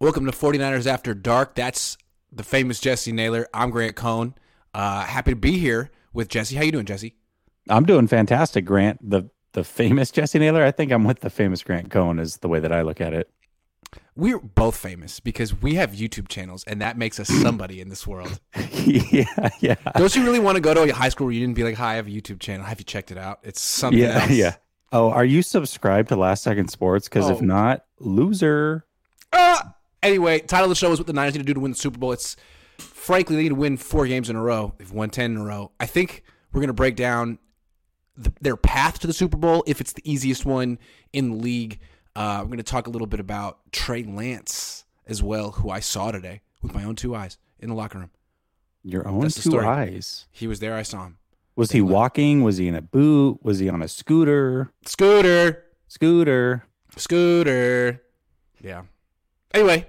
Welcome to 49ers After Dark. That's the famous Jesse Naylor. I'm Grant Cohn. Uh, happy to be here with Jesse. How you doing, Jesse? I'm doing fantastic, Grant. The the famous Jesse Naylor. I think I'm with the famous Grant Cohn is the way that I look at it. We're both famous because we have YouTube channels, and that makes us somebody in this world. yeah, yeah. Don't you really want to go to a high school reunion and be like, "Hi, I have a YouTube channel. Have you checked it out? It's something yeah, else." yeah. Oh, are you subscribed to Last Second Sports? Because Oh. if not, loser. Ah! Anyway, title of the show is what the Niners need to do to win the Super Bowl. It's frankly they need to win four games in a row. They've won ten in a row. I think we're going to break down the, their path to the Super Bowl if it's the easiest one in the league. Uh, we're going to talk a little bit about Trey Lance as well, who I saw today with my own two eyes in the locker room. Your own That's two story. eyes. He was there. I saw him. Was he walking? Was he in a boot? Was he on a scooter? Scooter, Scooter. scooter. Yeah. Anyway,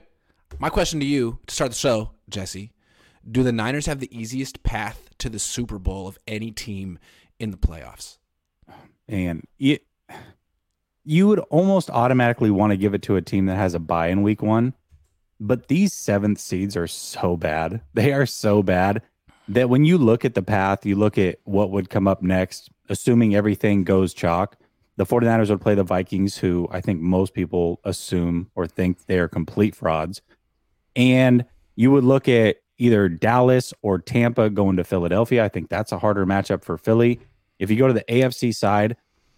my question to you to start the show, Jesse: Do the Niners have the easiest path to the Super Bowl of any team in the playoffs? And it, you would almost automatically want to give it to a team that has a bye in week one. But these seventh seeds are so bad. They are so bad that when you look at the path, you look at what would come up next, assuming everything goes chalk, the 49ers would play the Vikings, who I think most people assume or think they are complete frauds. And you would look at either Dallas or Tampa going to Philadelphia. I think that's a harder matchup for Philly. If you go to the AFC side,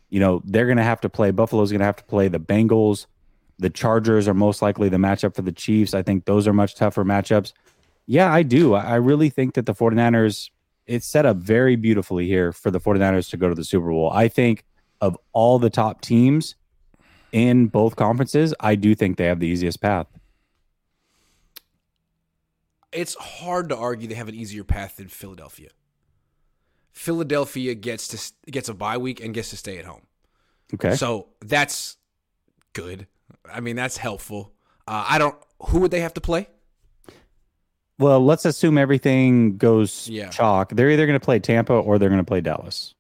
you know, they're going to have to play, Buffalo's going to have to play the Bengals. The Chargers are most likely the matchup for the Chiefs. I think those are much tougher matchups. Yeah, I do. I really think that the 49ers, it's set up very beautifully here for the 49ers to go to the Super Bowl. I think of all the top teams in both conferences, I do think they have the easiest path. It's hard to argue they have an easier path than Philadelphia. Philadelphia gets to gets a bye week and gets to stay at home. Okay. So that's good. I mean, that's helpful. Uh, I don't. Who would they have to play? well, let's assume everything goes Yeah. chalk. They're either going to play Tampa or they're going to play Dallas.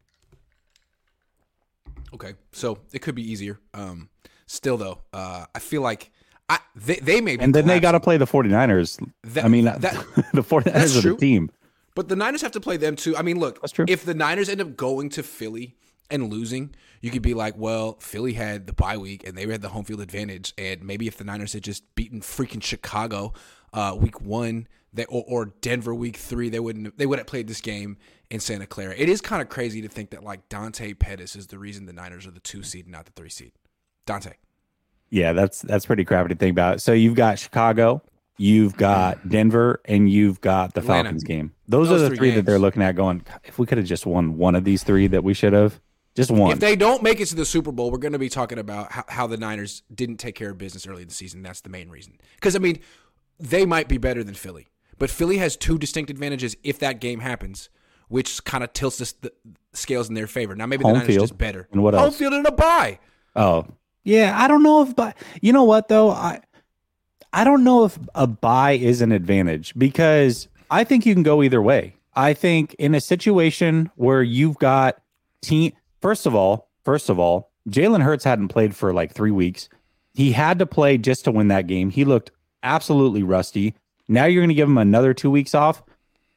Okay, so it could be easier. Um, still though, uh, I feel like I they they may be And then they got to play the 49ers. That- I mean, that- the 49ers that's are the team. But the Niners have to play them too. I mean, look, That's true. if the Niners end up going to Philly and losing, you could be like, well, Philly had the bye week and they had the home field advantage, and maybe if the Niners had just beaten freaking Chicago uh, week one, they, or, or Denver week three, they wouldn't they would have played this game in Santa Clara. It is kind of crazy to think that like Dante Pettis is the reason the Niners are the two seed, and not the three seed. Dante. Yeah, that's that's pretty crappy to think about. So you've got Chicago, you've got Denver, and you've got the Atlanta. Falcons game. Those, Those are the three three, that they're looking at. Going, if we could have just won one of these three that we should have, just one. If they don't make it to the Super Bowl, we're going to be talking about how, how the Niners didn't take care of business early in the season. That's the main reason. Because I mean, they might be better than Philly, but Philly has two distinct advantages if that game happens, which kind of tilts this, the scales in their favor. Now maybe Home the Niners field. just better. And what Home else? field and a bye. oh, yeah, I don't know if, but you know what though, I I don't know if a bye is an advantage because I think you can go either way. I think in a situation where you've got team, first of all, first of all, Jalen Hurts hadn't played for like three weeks. He had to play just to win that game. He looked absolutely rusty. Now you're going to give him another two weeks off.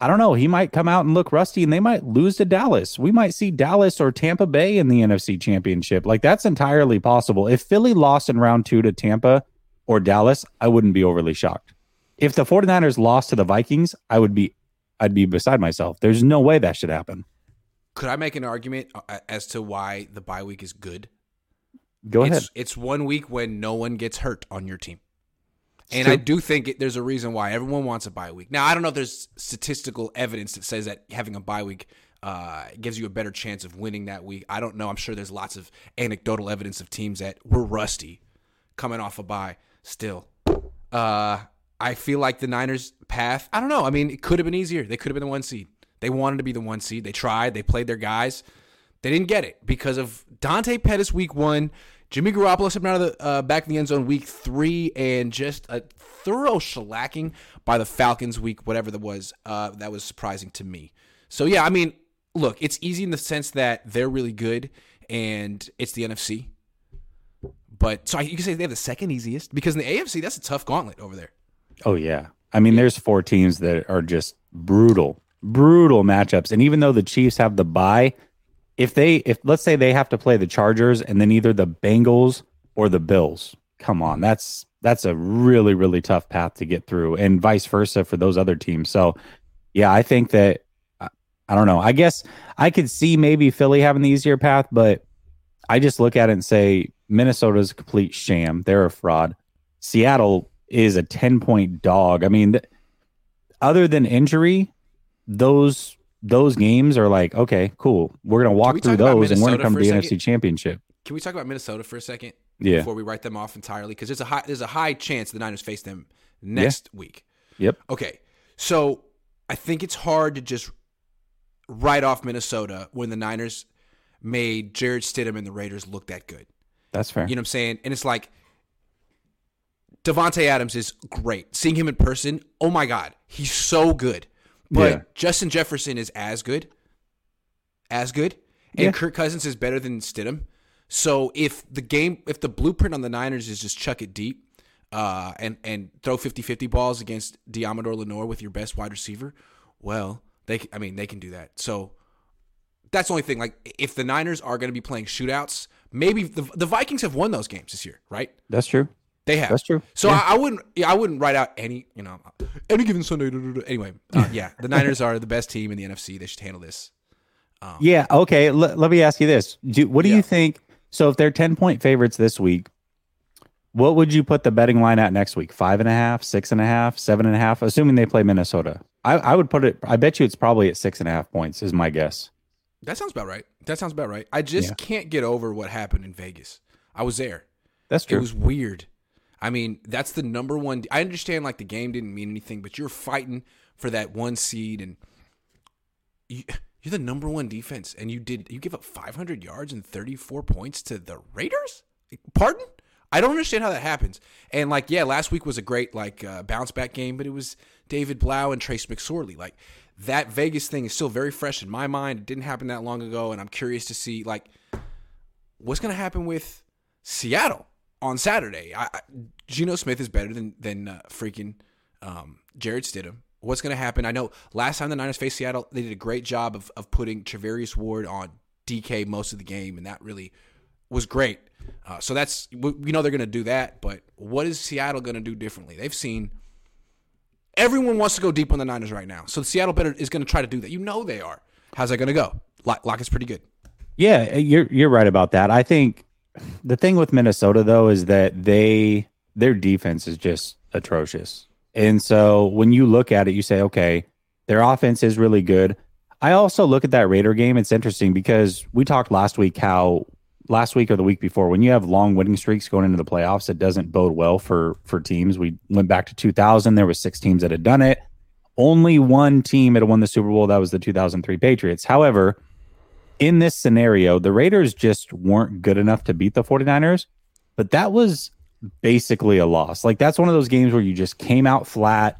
I don't know. He might come out and look rusty and they might lose to Dallas. We might see Dallas or Tampa Bay in the NFC championship. Like that's entirely possible. If Philly lost in round two to Tampa or Dallas, I wouldn't be overly shocked. If the 49ers lost to the Vikings, I would be I'd be beside myself. There's no way that should happen. Could I make an argument uh, as to why the bye week is good? Go it's, ahead. It's one week when no one gets hurt on your team. And. I do think it, there's a reason why everyone wants a bye week. Now, I don't know if there's statistical evidence that says that having a bye week uh, gives you a better chance of winning that week. I don't know. I'm sure there's lots of anecdotal evidence of teams that were rusty coming off a bye still. Uh, I feel like the Niners' path, I don't know. I mean, it could have been easier. They could have been the one seed. They wanted to be the one seed. They tried. They played their guys. They didn't get it because of Dante Pettis week one, Jimmy Garoppolo stepping out of the uh, back in the end zone week three, and just a thorough shellacking by the Falcons week whatever that was. Uh, that was surprising to me. So yeah, I mean, look, it's easy in the sense that they're really good, and it's the NFC. But so you can say they have the second easiest because in the AFC that's a tough gauntlet over there. Oh yeah. I mean, there's four teams that are just brutal, brutal matchups. And even though the Chiefs have the bye, if they if let's say they have to play the Chargers and then either the Bengals or the Bills, come on, that's that's a really really tough path to get through, and vice versa for those other teams. So, yeah, I think that I don't know. I guess I could see maybe Philly having the easier path, but I just look at it and say Minnesota's a complete sham. They're a fraud. Seattle is a 10 point dog. I mean, th- other than injury, those those games are like, okay, cool. We're going to walk through those and we're going to come to the NFC Championship. Can we talk about Minnesota for a second? Yeah. Before we write them off entirely because there's a high there's a high chance the Niners face them next yeah. week. Yep. Okay. So, I think it's hard to just write off Minnesota when the Niners made Jarrett Stidham and the Raiders look that good. That's fair. You know what I'm saying? And it's like Davante Adams is great. Seeing him in person, oh my God, he's so good. But yeah. Justin Jefferson is as good, as good, and yeah. Kirk Cousins is better than Stidham. So if the game, if the blueprint on the Niners is just chuck it deep, uh, and and throw 50-50 balls against Deommodore Lenoir with your best wide receiver, well, they, I mean, they can do that. So that's the only thing. Like, if the Niners are going to be playing shootouts, maybe the, the Vikings have won those games this year, right? That's true. They have. That's true. So yeah. I, I, wouldn't. Yeah, I wouldn't write out any. You know, any given Sunday. Anyway, uh, yeah, the Niners are the best team in the NFC. They should handle this. Um, yeah. Okay. L- let me ask you this. Do, what do yeah. you think? So if they're ten point favorites this week, what would you put the betting line at next week? Five and a half, six and a half, seven and a half, assuming they play Minnesota. I, I would put it. I bet you it's probably at six and a half points. Is my guess. That sounds about right. That sounds about right. I just yeah. can't get over what happened in Vegas. I was there. That's true. It was weird. I mean, that's the number one. I understand like the game didn't mean anything, but you're fighting for that one seed, and you, you're the number one defense, and you did you give up 500 yards and 34 points to the Raiders. Pardon? I don't understand how that happens. And like, yeah, last week was a great like uh, bounce back game, but it was David Blough and Trace McSorley. Like that Vegas thing is still very fresh in my mind. It didn't happen that long ago, and I'm curious to see like what's going to happen with Seattle on Saturday. I, Geno Smith is better than than uh, freaking um, Jarrett Stidham. What's going to happen? I know last time the Niners faced Seattle, they did a great job of, of putting Charvarius Ward on DK most of the game, and that really was great. Uh, so that's we know they're going to do that, but what is Seattle going to do differently? They've seen everyone wants to go deep on the Niners right now, so Seattle better is going to try to do that. You know they are. How's that going to go? Lock, Lock is pretty good. Yeah, you're you're right about that. I think the thing with Minnesota though is that they their defense is just atrocious, and so when you look at it, you say, okay, their offense is really good. I also look at that Raider game. It's interesting because we talked last week how last week or the week before when you have long winning streaks going into the playoffs it doesn't bode well for for teams. We went back to 2000 there was six teams that had done it. Only one team had won the super bowl. That was the 2003 patriots. However in this scenario the raiders just weren't good enough to beat the 49ers but that was basically a loss like that's one of those games where you just came out flat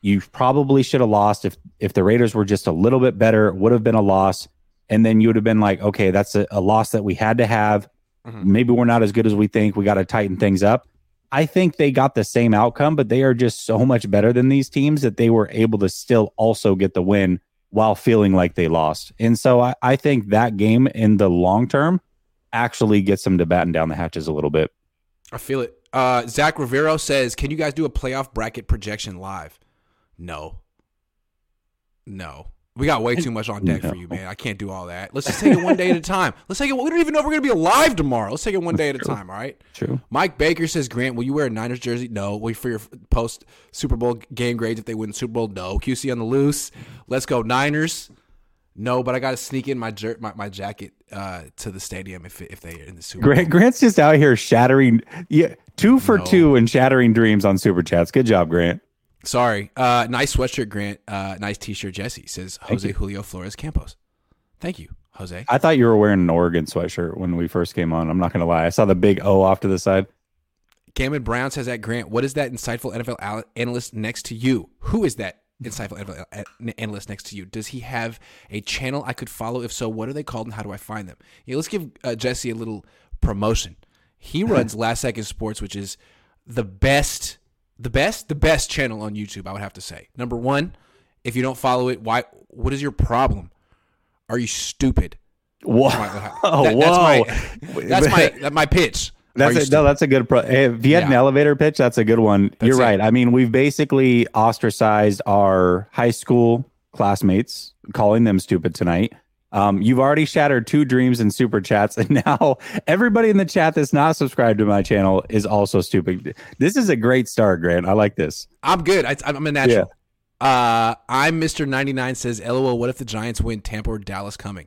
you probably should have lost if if the raiders were just a little bit better it would have been a loss and then you would have been like, okay, that's a, a loss that we had to have. Mm-hmm. Maybe we're not as good as we think. We got to tighten things up. I think they got the same outcome, but they are just so much better than these teams that they were able to still also get the win while feeling like they lost. And so I, I think that game in the long term actually gets them to batten down the hatches a little bit. I feel it. Uh, Zach Rivero says, "Can you guys do a playoff bracket projection live?" No. No. We got way too much on deck no. for you, man. I can't do all that. Let's just take it one day at a time. Let's take it. We don't even know if we're gonna be alive tomorrow. Let's take it one day at a time. All right. True. Mike Baker says, Grant, will you wear a Niners jersey? No. Wait for your post Super Bowl game grades if they win the Super Bowl. No. QC on the loose. Let's go Niners. No, but I got to sneak in my, jer- my my jacket uh, to the stadium if if they are in the Super Grant, Bowl. Grant's just out here shattering. Yeah, two for no. two and shattering dreams on super chats. Good job, Grant. Sorry. Uh, nice sweatshirt, Grant. Uh, nice t-shirt, Jesse. Says Jose Julio Flores Campos. Thank you, Jose. I thought you were wearing an Oregon sweatshirt when we first came on. I'm not going to lie. I saw the big O off to the side. Cameron Brown says that Grant, what is that insightful NFL analyst next to you? Who is that insightful analyst next to you? Does he have a channel I could follow? If so, what are they called and how do I find them? Yeah, let's give uh, Jesse a little promotion He runs Last Second Sports, which is the best, the best, the best channel on YouTube. I would have to say. Number one, if you don't follow it, why? What is your problem? Are you stupid? Whoa, That- oh, that's whoa. my that's my that my pitch. That's a, no, that's a good. Pro- if you had an elevator pitch, that's a good one. You're it. right. I mean, we've basically ostracized our high school classmates, calling them stupid tonight. Um, you've already shattered two dreams in super chats, and now everybody in the chat that's not subscribed to my channel is also stupid. This is a great start, Grant. I like this. I'm good. I, I'm a natural. Uh, I'm Mr. 99 says, LOL, what if the Giants win Tampa or Dallas coming?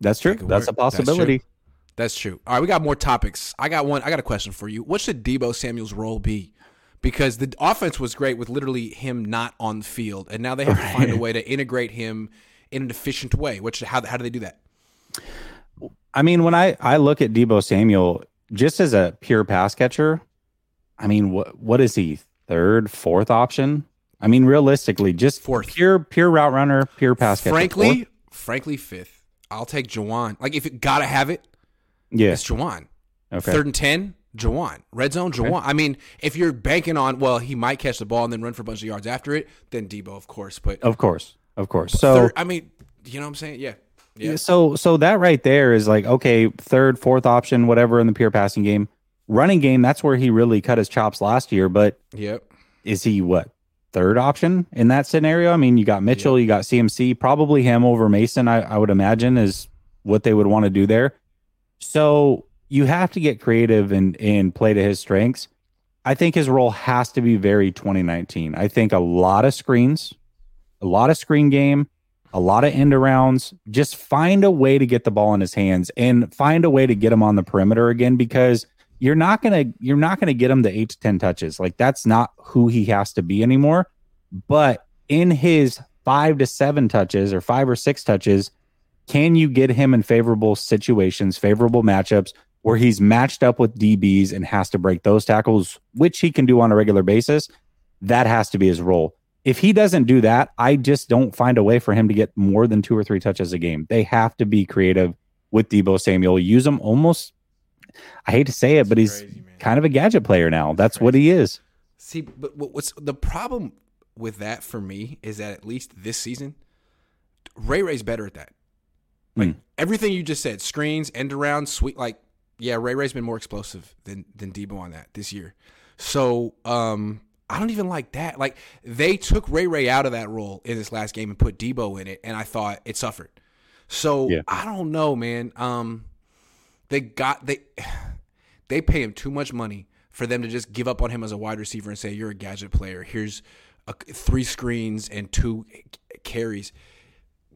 That's true. That's a work. That's possibility. That's true. All right, we got more topics. I got one. I got a question for you. What should Deebo Samuel's role be? Because the offense was great with literally him not on the field, and now they have to find a way to integrate him in an efficient way. Which how how do they do that? I mean, when I I look at Deebo Samuel just as a pure pass catcher, I mean, what what is he? Third, fourth option? I mean, realistically, just Fourth. pure pure route runner, pure pass catcher. frankly, frankly, fifth. I'll take Jauan. Like if it gotta have it, yeah, it's Jauan. okay, Third and ten, Jauan. Red zone, Jauan. I mean, if you're banking on, well, he might catch the ball and then run for a bunch of yards after it, then Deebo, of course. But of course, of course. So, third, I mean, you know what I'm saying? Yeah. Yeah. so, so that right there is like okay, third, fourth option, whatever in the pure passing game, running game. That's where he really cut his chops last year. But Yep. is he what third option in that scenario? I mean, you got Mitchell, you got CMC, probably him over Mason. I, I would imagine is what they would want to do there. So you have to get creative and and play to his strengths. I think his role has to be very 2019. I think a lot of screens, a lot of screen game, a lot of end arounds. Just find a way to get the ball in his hands and find a way to get him on the perimeter again because you're not gonna you're not gonna get him the eight to ten touches. Like that's not who he has to be anymore. But in his five to seven touches or five or six touches, can you get him in favorable situations, favorable matchups where he's matched up with DBs and has to break those tackles, which he can do on a regular basis? That has to be his role. If he doesn't do that, I just don't find a way for him to get more than two or three touches a game. They have to be creative with Deebo Samuel. Use him almost. I hate to say it, but he's crazy, kind of a gadget player now. That's what he is. See, but what's the problem with that for me is that at least this season, Ray Ray's better at that. Like Hmm. everything you just said, screens, end around, sweet. Like, yeah, Ray Ray's been more explosive than than Deebo on that this year. So, um, I don't even like that. Like they took Ray Ray out of that role in this last game and put Deebo in it, and I thought it suffered. So Yeah. I don't know, man. Um, they got they they pay him too much money for them to just give up on him as a wide receiver and say you're a gadget player. Here's a, three screens and two carries.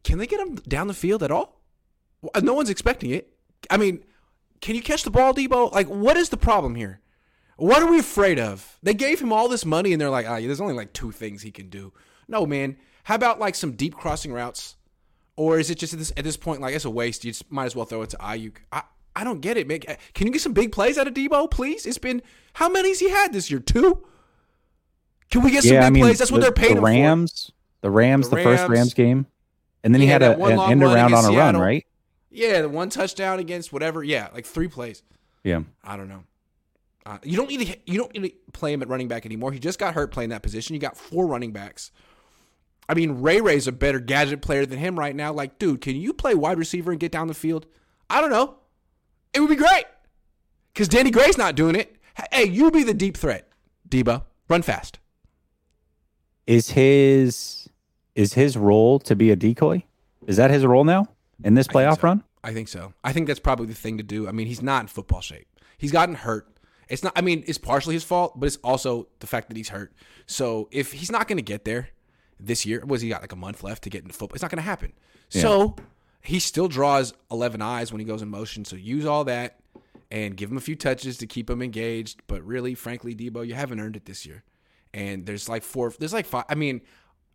Can they get him down the field at all? Well, No one's expecting it. I mean, can you catch the ball, Deebo? Like, what is the problem here? What are we afraid of? They gave him all this money and they're like, ah, there's only like two things he can do. No, man. How about like some deep crossing routes? Or is it just at this at this point like it's a waste? You just might as well throw it to Aiyuk. I I don't get it, man. Can you get some big plays out of Deebo, please? It's been how many's he had this year? Two. Can we get some yeah, big I mean, plays? That's what they're paying the Rams, the Rams, The the, first Rams. Rams game, and then he Yeah, had that a, an end around on a run, right? Yeah, the one touchdown against whatever. Yeah, like three plays. Yeah. I don't know. Uh, you don't need to you don't need to play him at running back anymore. He just got hurt playing that position. You got four running backs. I mean, Ray Ray's a better gadget player than him right now. Like, dude, can you play wide receiver and get down the field? I don't know. It would be great because Danny Gray's not doing it. Hey, you be the deep threat, Deebo. Run fast. Is his is his role to be a decoy? Is that his role now in this I playoff so. run? I think so. I think that's probably the thing to do. I mean, he's not in football shape. He's gotten hurt. It's not. I mean, it's partially his fault, but it's also the fact that he's hurt. So if he's not going to get there this year, was he got like a month left to get into football? It's not going to happen. So he still draws eleven eyes when he goes in motion. So use all that and give him a few touches to keep him engaged. But really, frankly, Deebo, you haven't earned it this year. And there's like four. There's like five. I mean,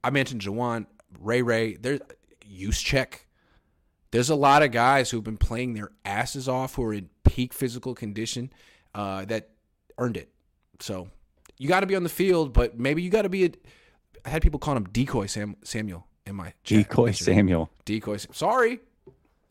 I mentioned Jauan, Ray Ray. There's Juszczyk. There's a lot of guys who've been playing their asses off who are in peak physical condition uh, that earned it. So you got to be on the field, but maybe you got to be. A, I had people calling him decoy Sam, Samuel in my chat Decoy yesterday. Samuel. Decoy. Sorry,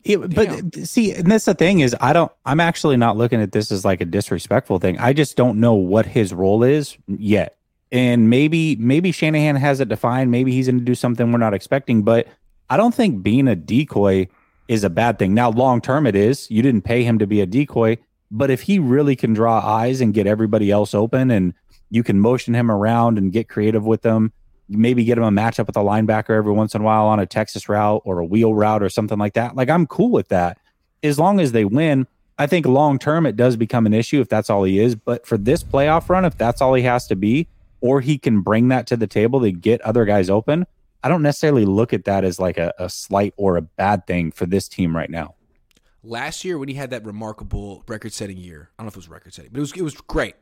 It, but see, and that's the thing is, I don't. I'm actually not looking at this as like a disrespectful thing. I just don't know what his role is yet, and maybe maybe Shanahan has it defined. Maybe he's going to do something we're not expecting. But I don't think being a decoy is a bad thing. Now, long term, it is. You didn't pay him to be a decoy, but if he really can draw eyes and get everybody else open, and you can motion him around and get creative with them, maybe get him a matchup with a linebacker every once in a while on a Texas route or a wheel route or something like that. Like I'm cool with that as long as they win. I think long term it does become an issue if that's all he is. But for this playoff run, if that's all he has to be, or he can bring that to the table to get other guys open, I don't necessarily look at that as like a, a slight or a bad thing for this team right now. Last year when he had that remarkable record setting year, I don't know if it was record setting, but it was it was great.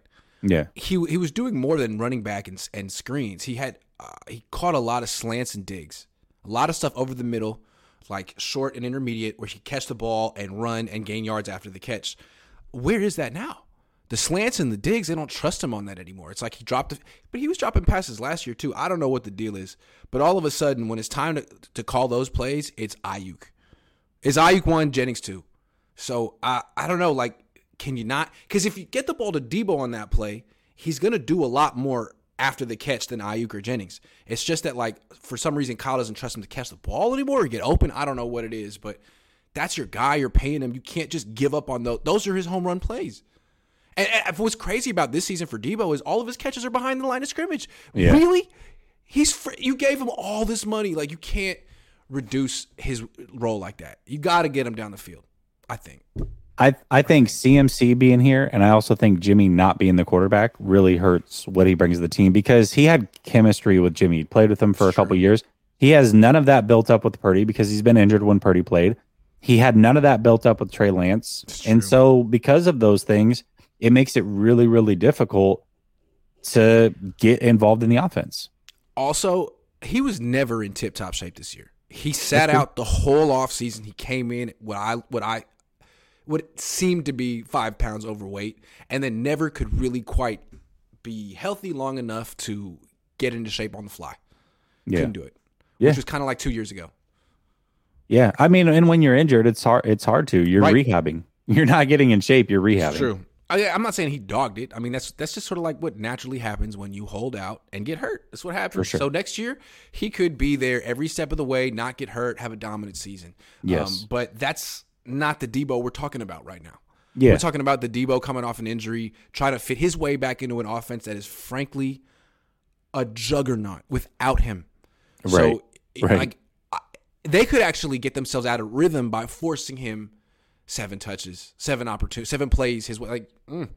Yeah. He he was doing more than running back and, and screens. He had uh, he caught a lot of slants and digs, a lot of stuff over the middle, like short and intermediate, where he catch the ball and run and gain yards after the catch. Where is that now? The slants and the digs, they don't trust him on that anymore. It's like he dropped, but he was dropping passes last year too. I don't know what the deal is, but all of a sudden, when it's time to, to call those plays, it's Aiyuk. It's Aiyuk one, Jennings two. So I I don't know, like, can you not? Because if you get the ball to Deebo on that play, he's gonna do a lot more after the catch than Aiyuk or Jennings. It's just that like for some reason Kyle doesn't trust him to catch the ball anymore or get open. I don't know what it is, but that's your guy. You're paying him. You can't just give up on those. Those are his home run plays. And, and what's crazy about this season for Deebo is all of his catches are behind the line of scrimmage. Yeah. Really? He's fr- you gave him all this money. Like you can't reduce his role like that. You got to get him down the field. I think. I I think CMC being here, and I also think Jimmy not being the quarterback really hurts what he brings to the team because he had chemistry with Jimmy. He played with him for a couple years. He has none of that built up with Purdy because he's been injured when Purdy played. He had none of that built up with Trey Lance, and so because of those things, it makes it really really difficult to get involved in the offense. Also, he was never in tip top shape this year. He sat out the whole offseason. He came in what I what I what seemed to be five pounds overweight, and then never could really quite be healthy long enough to get into shape on the fly. Yeah. Couldn't do it. Yeah. Which was kind of like two years ago. Yeah, I mean, and when you're injured, it's hard. It's hard to. You're right. rehabbing. You're not getting in shape. You're rehabbing. It's true. I, am not saying he dogged it. I mean, that's that's just sort of like what naturally happens when you hold out and get hurt. That's what happens. Sure. So next year, he could be there every step of the way, not get hurt, have a dominant season. Yes. Um, but that's not the Deebo we're talking about right now. Yeah. We're talking about the Deebo coming off an injury, trying to fit his way back into an offense that is frankly a juggernaut without him. Right. So, right. like, they could actually get themselves out of rhythm by forcing him seven touches, seven opportunities, seven plays his way. Like, mm,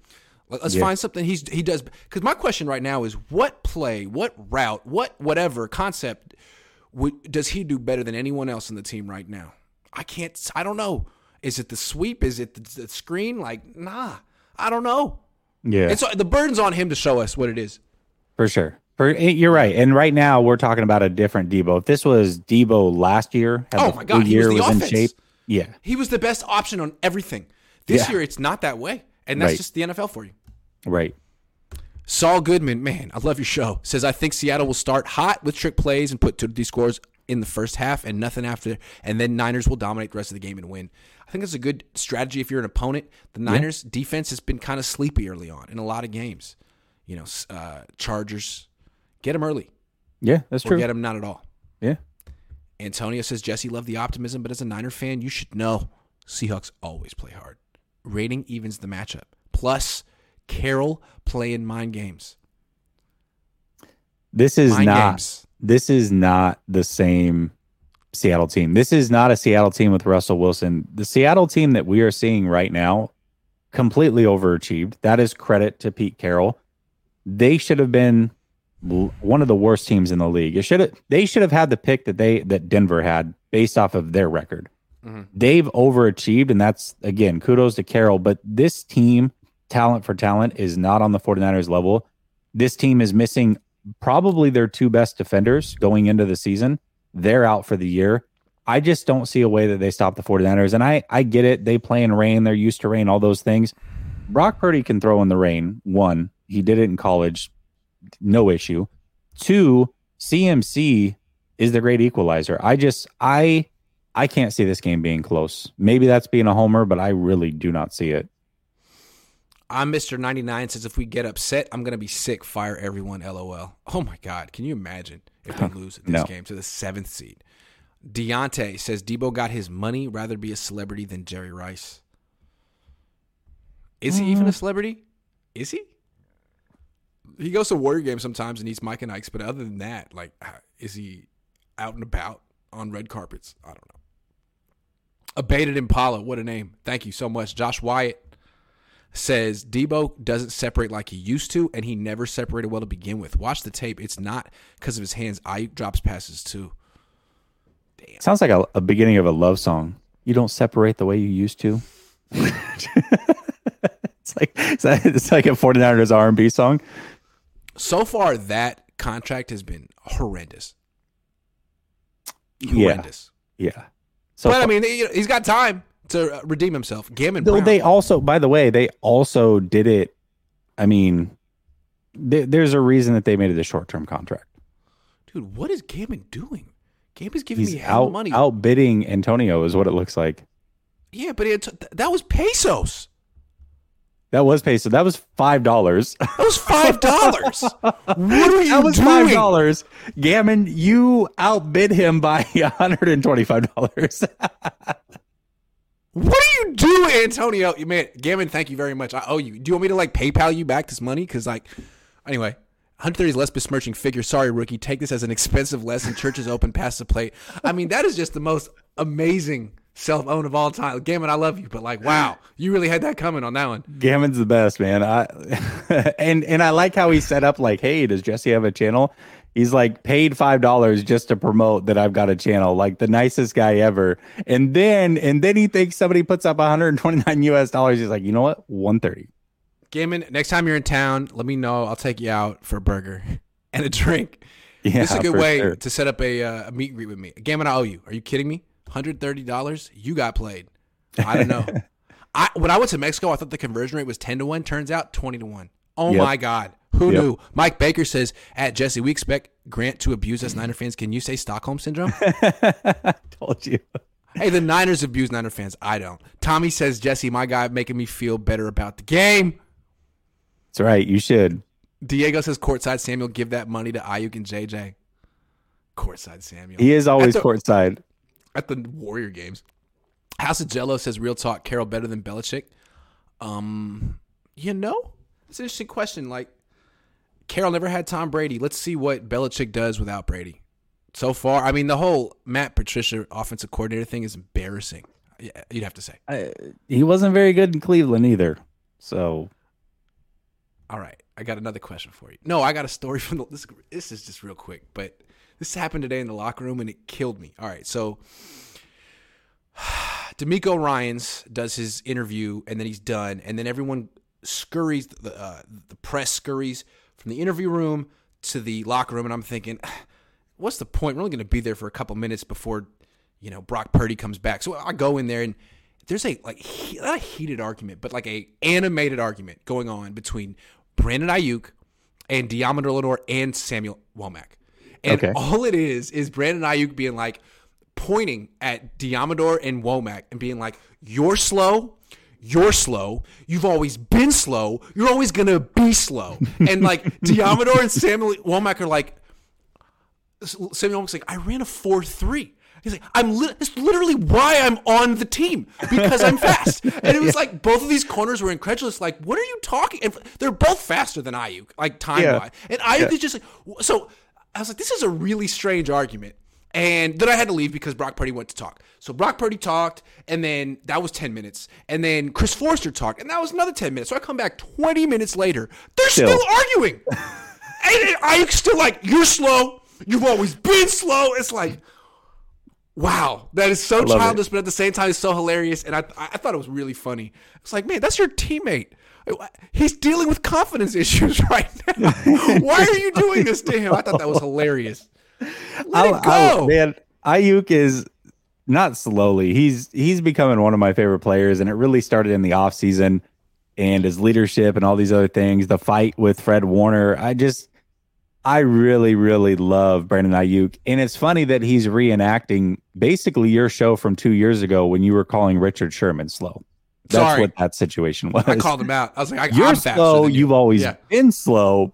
let's yeah. find something he's he does. Because my question right now is, what play, what route, what whatever concept would, does he do better than anyone else in the team right now? I can't. I don't know. Is it the sweep? Is it the, the screen? Like, nah, I don't know. Yeah. And so the burden's on him to show us what it is. For sure. For, eh, you're right. And right now we're talking about a different Deebo. If this was Deebo last year, oh my god, year was, was in shape. Yeah. He was the best option on everything. This yeah. year it's not that way. And that's right. just the NFL for you. Right. Saul Goodman, man, I love your show. Says I think Seattle will start hot with trick plays and put two D scores in the first half and nothing after, and then Niners will dominate the rest of the game and win. I think it's a good strategy if you're an opponent. The Niners' yeah. defense has been kind of sleepy early on in a lot of games. You know, uh, Chargers, get them early. Yeah, that's or true. Get them not at all. Yeah. Antonio says Jesse loved the optimism, but as a Niner fan, you should know Seahawks always play hard. Rating evens the matchup. Plus, Carroll playing mind games. This is mind not. Games this is not the same Seattle team. This is not a Seattle team with Russell Wilson. The Seattle team that we are seeing right now completely overachieved. That is credit to Pete Carroll. They should have been one of the worst teams in the league. It should have they should have had the pick that they that Denver had based off of their record. Mm-hmm. They've overachieved and that's again kudos to Carroll, but this team talent for talent is not on the 49ers level. This team is missing probably their two best defenders going into the season. They're out for the year. I just don't see a way that they stop the 49ers. And I, I get it. They play in rain. They're used to rain, all those things. Brock Purdy can throw in the rain. One, he did it in college. No issue. Two, CMC is the great equalizer. I just, I, I can't see this game being close. Maybe that's being a homer, but I really do not see it. I'm Mr. 99 says if we get upset, I'm going to be sick. Fire everyone. LOL. Oh my God. Can you imagine if they lose this No. game to the seventh seed? Deontay says Deebo got his money, rather be a celebrity than Jerry Rice. Is he even a mm. celebrity? Is he? He goes to Warrior games sometimes and eats Mike and Ike's, but other than that, like, is he out and about on red carpets? I don't know. Abated Impala, what a name. Thank you so much. Josh Wyatt says Deebo doesn't separate like he used to, and he never separated well to begin with. Watch the tape. It's not because of his hands. Aiyuk drops passes too. Damn. Sounds like a, a beginning of a love song. You don't separate the way you used to. it's like it's like, it's like a 49ers R&B song. So far, that contract has been horrendous. Horrendous. Yeah. So but I mean, he's got time to uh, redeem himself. Gammon Though they also, by the way, they also did it. I mean, th- there's a reason that they made it a short term contract. Dude, what is Gammon doing? Gammon giving He's me hell out money. outbidding Antonio, is what it looks like. Yeah, but it, that was pesos. That was peso. That was five dollars. That was five dollars. what are you that was doing? five dollars. Gammon, you outbid him by hundred and twenty-five dollars. What do you do, Antonio? You Man, Gammon, thank you very much. I owe you. Do you want me to like PayPal you back this money? Because like, anyway, 130 is less besmirching figure. Sorry, rookie. Take this as an expensive lesson. Church is open. Pass the plate. I mean, that is just the most amazing self own of all time. Gammon, I love you, but like, wow, you really had that coming on that one. Gammon's the best, man. I and and I like how he set up like, hey, does Jesse have a channel? He's like paid five dollars just to promote that I've got a channel, like the nicest guy ever. And then and then he thinks somebody puts up 129 US dollars. He's like, you know what? 130. Gammon, next time you're in town, let me know. I'll take you out for a burger and a drink. Yeah, this is a good way sure. to set up a, uh, a meet and greet with me. Gammon, I owe you. Are you kidding me? Hundred thirty dollars? You got played. I don't know. I when I went to Mexico, I thought the conversion rate was ten to one. Turns out twenty to one. Oh Yep. my god, who Yep. knew? Mike Baker says at Jesse, we expect Grant to abuse us Niner fans. Can you say Stockholm syndrome? Told you. hey, the Niners abuse Niner fans. I don't. Tommy says Jesse, my guy, making me feel better about the game. That's right. You should. Diego says courtside Samuel, give that money to Aiyuk and JJ. Courtside Samuel. He is always the- courtside. At the Warrior games. House of Jello says real talk, Carroll better than Belichick. Um, you know, it's an interesting question. Like, Carroll never had Tom Brady. Let's see what Belichick does without Brady. So far, I mean, the whole Matt Patricia offensive coordinator thing is embarrassing. Yeah, You'd have to say. I, he wasn't very good in Cleveland either. So All right, I got another question for you. No, I got a story from the. This, this is just real quick, but this happened today in the locker room and it killed me. All right, so DeMeco Ryans does his interview and then he's done, and then everyone scurries. The uh, the press scurries from the interview room to the locker room, and I'm thinking, what's the point? We're only going to be there for a couple minutes before you know Brock Purdy comes back. So I go in there and there's a like he, not a heated argument, but like a animated argument going on between Brandon Aiyuk and Deommodore Lenoir and Samuel Womack. And Okay. all it is is Brandon Aiyuk being like pointing at Deommodore and Womack and being like, "You're slow." You're slow. You've always been slow. You're always gonna be slow. And like Deommodore and Samuel Womack are like, Samuel Womack's like, I ran a four three. He's like, I'm li- that's literally why I'm on the team because I'm fast. And it was like both of these corners were incredulous. Like, what are you talking? And they're both faster than Aiyuk, like time Yeah. wise. And Aiyuk is just like, so. I was like, this is a really strange argument. And then I had to leave because Brock Purdy went to talk. So Brock Purdy talked, and then that was 10 minutes. And then Chris Foerster talked, and that was another 10 minutes. So I come back 20 minutes later. They're still, Still. arguing. and Aiyuk's still like, you're slow. You've always been slow. It's like, wow, that is so love it. childish, but at the same time, it's so hilarious. And I, I thought it was really funny. It's like, man, that's your teammate. He's dealing with confidence issues right now. Why are you doing this to him? I thought that was hilarious. Let it go. man, Aiyuk is not slowly. He's he's becoming one of my favorite players, and it really started in the offseason and his leadership and all these other things. The fight with Fred Warner, I just I really, really love Brandon Aiyuk. And it's funny that he's reenacting basically your show from two years ago when you were calling Richard Sherman slow. That's Sorry. what that situation was. I called him out. I was like, I, You're I'm slow. you. You've always Yeah. been slow.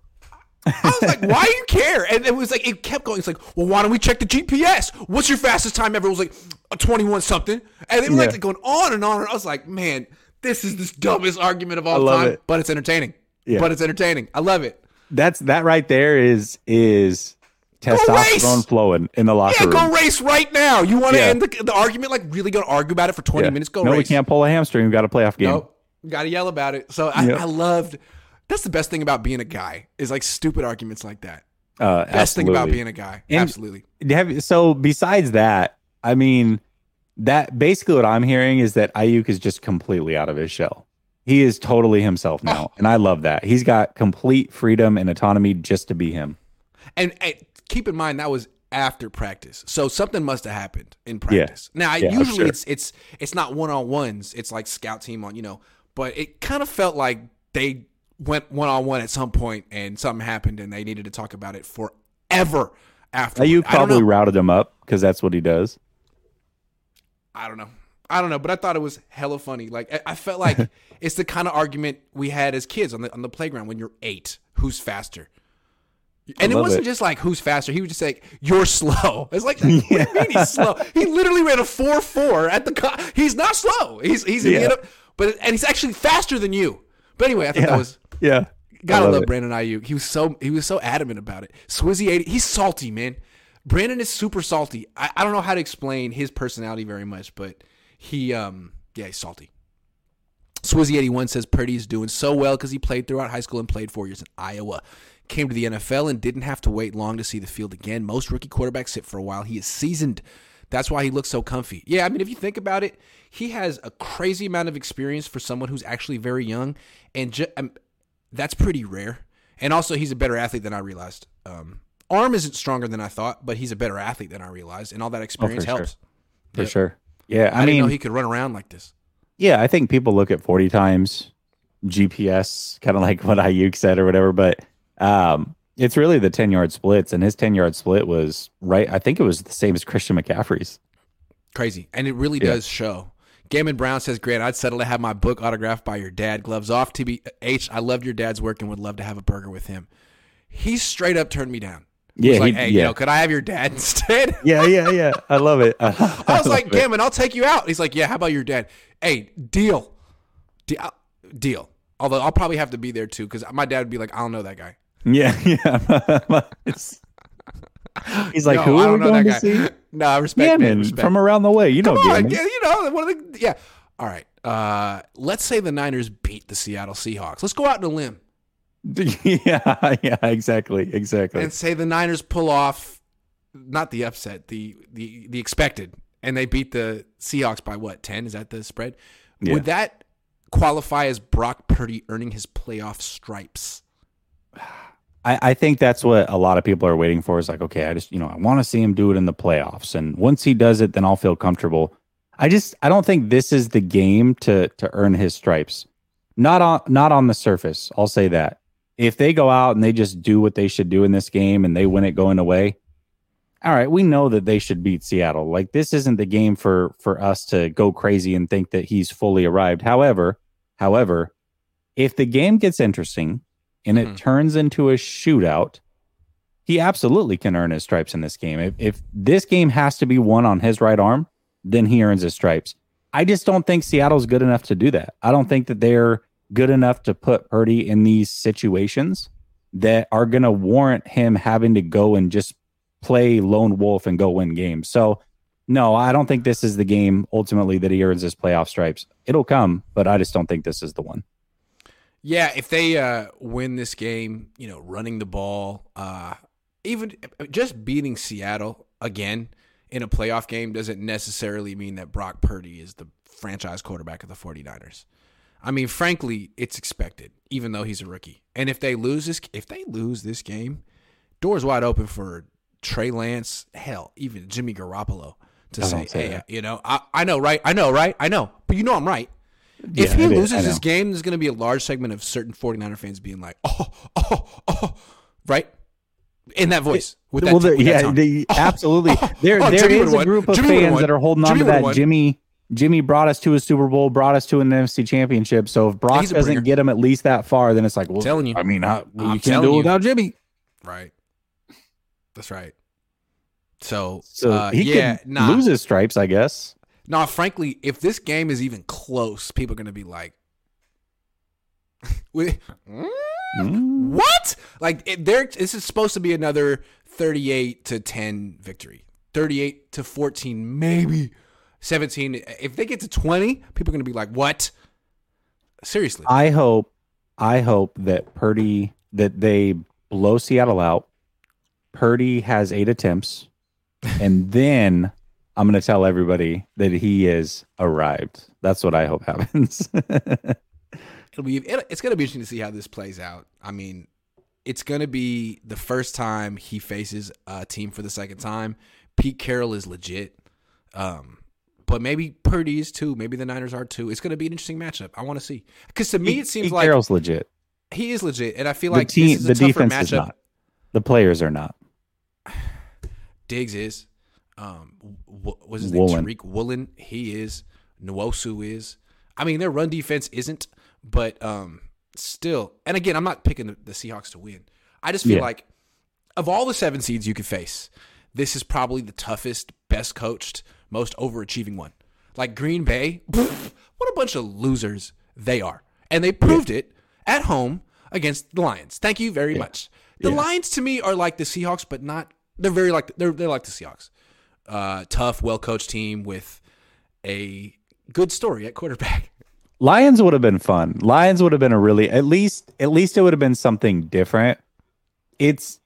I was like, why do you care? And it was like, it kept going. It's like, well, why don't we check the GPS? What's your fastest time ever? It was like a 21 something. And it was Yeah. like going on and on. And I was like, man, this is the dumbest argument of all time. it. But it's entertaining. Yeah. But it's entertaining. I love it. That's that right there is is! Testosterone flowing in the locker room. Yeah, room. go race right now. You want to Yeah. end the, the argument? Like, really going to argue about it for 20 Yeah. minutes? Go no, race. we can't pull a hamstring. We've got a playoff game. Nope. Got to yell about it. So I, Yep. I loved. That's the best thing about being a guy is like stupid arguments like that. Uh, Best thing about being a guy. And- absolutely. Have, so besides that, I mean, that basically what I'm hearing is that Aiyuk is just completely out of his shell. He is totally himself now, and I love that. He's got complete freedom and autonomy just to be him. And, and keep in mind that was after practice, so something must have happened in practice. Now, Yeah, usually sure. it's it's it's not one on ones. It's like scout team on you know, but it kind of felt like they went one on one at some point, and something happened, and they needed to talk about it forever after. You probably routed him up because that's what he does. I don't know. I don't know, but I thought it was hella funny. Like I, I felt like it's the kind of argument we had as kids on the on the playground when you're eight. Who's faster? And it wasn't it. just like who's faster. He was just like you're slow. It's like what do you mean he's slow? He literally ran a four four at the. Co- he's not slow. He's he's Yeah. yeah. but and he's actually faster than you. But anyway, I thought Yeah, that was yeah. Gotta love, it. Brandon Aiyuk. He was so he was so adamant about it. Swizzy eighty, he's salty, man. Brandon is super salty. I, I don't know how to explain his personality very much, but he um yeah he's salty. Swizzy eighty one says Purdy is doing so well because he played throughout high school and played four years in Iowa. Came to the NFL and didn't have to wait long to see the field again. Most rookie quarterbacks sit for a while. He is seasoned. That's why he looks so comfy. Yeah, I mean, if you think about it, he has a crazy amount of experience for someone who's actually very young, and ju- um, that's pretty rare. And also, he's a better athlete than I realized. Um, arm isn't stronger than I thought, but he's a better athlete than I realized, and all that experience sure. helps. for Yep. sure. Yeah, I, I, didn't mean, know he could run around like this. yeah, I think people look at 40 times GPS, kind of like what Aiyuk said or whatever, but um, it's really the 10 yard splits, and his 10 yard split was right. I think it was the same as Christian McCaffrey's. Crazy. And it really Yeah. does show. Gammon Brown says, Grant, I'd settle to have my book autographed by your dad. Gloves off. TBH, I loved your dad's work and would love to have a burger with him. He straight up turned me down. He Yeah, was like, he- hey, yeah. you know, could I have your dad instead? Yeah, yeah, yeah. I love it. I, I was like, Gammon, I'll take you out. He's like, yeah, how about your dad? Hey, deal. De- uh, deal. Although I'll probably have to be there too because my dad would be like, I don't know that guy. Yeah, yeah. It's- he's like, No, who I are we know going to that see? no, I respect man, Gammon respect. from around the way. You know, Come on, Gammon. yeah, you know, one of the yeah. All right. Uh, let's say the Niners beat the Seattle Seahawks. Let's go out on a limb yeah, yeah, exactly, exactly. and say the Niners pull off not the upset, the the the expected, and they beat the Seahawks by what ten? Is that the spread? Yeah. Would that qualify as Brock Purdy earning his playoff stripes? I, I think that's what a lot of people are waiting for. Is like, okay, I just you know I want to see him do it in the playoffs, and once he does it, then I'll feel comfortable. I just I don't think this is the game to to earn his stripes. Not on not on the surface. I'll say that. If they go out and they just do what they should do in this game and they win it going away, all right, we know that they should beat Seattle. Like this isn't the game for for us to go crazy and think that he's fully arrived. However, however, if the game gets interesting and it Mhm. turns into a shootout, he absolutely can earn his stripes in this game. If, if this game has to be won on his right arm, then he earns his stripes. I just don't think Seattle's good enough to do that. I don't think that they're good enough to put Purdy in these situations that are going to warrant him having to go and just play lone wolf and go win games. So, no, I don't think this is the game ultimately that he earns his playoff stripes. It'll come, but I just don't think this is the one. Yeah, if they uh, win this game, you know, running the ball, uh, even just beating Seattle again in a playoff game doesn't necessarily mean that Brock Purdy is the franchise quarterback of the 49ers. I mean, frankly, it's expected, even though he's a rookie. And if they lose this, if they lose this game, doors wide open for Trey Lance, hell, even Jimmy Garoppolo to say, say "Hey, that. you know, I, I know, right? I know, right? I know, but you know, I'm right." If Yeah, he loses I this game, there's going to be a large segment of certain 49er fans being like, "Oh, oh, oh," right? in that voice. With that, well, with yeah, they, absolutely. there, oh, there is a won. group of Jimmy fans that are holding on Jimmy to that. won. Jimmy, Jimmy brought us to a Super Bowl, brought us to an NFC Championship. So if Brock doesn't bringer. get him at least that far, then it's like, well, telling you. I mean, how, you can't do it without Jimmy. Right. That's right. So, So uh, he yeah, could nah, lose his stripes, I guess. Nah. Frankly, if this game is even close, people are gonna be like, "We- Mm. "What?" Like, it, there. This is supposed to be another thirty-eight to ten victory, thirty-eight to fourteen, maybe seventeen. If they get to twenty, people are gonna be like, "What?" Seriously, I hope, I hope that Purdy that they blow Seattle out. Purdy has eight attempts, and then I'm going to tell everybody that he is arrived. That's what I hope happens. it'll be it, it's going to be interesting to see how this plays out. I mean, it's going to be the first time he faces a team for the second time. Pete Carroll is legit, um, but maybe Purdy is too. Maybe the Niners are too. It's going to be an interesting matchup. I want to see because to me it seems Pete like Carroll's legit. he is legit, and I feel The like team, this is the tougher defense matchup. is not. The players are not. Diggs is. Um, w- what's his Woolen. name? Tariq Woolen. He is. Nwosu is. I mean, their run defense isn't, but um, still. And again, I'm not picking the, the Seahawks to win. I just feel Yeah. like of all the seven seeds you could face, this is probably the toughest, best coached, most overachieving one. Like Green Bay, pff, what a bunch of losers they are, and they proved it at home against the Lions. Thank you very much. The Yeah. Lions to me are like the Seahawks, but not. They're very like they're they're like the Seahawks. Uh, tough, well coached team with a good story at quarterback. Lions would have been fun. Lions would have been a really at least at least it would have been something different. It's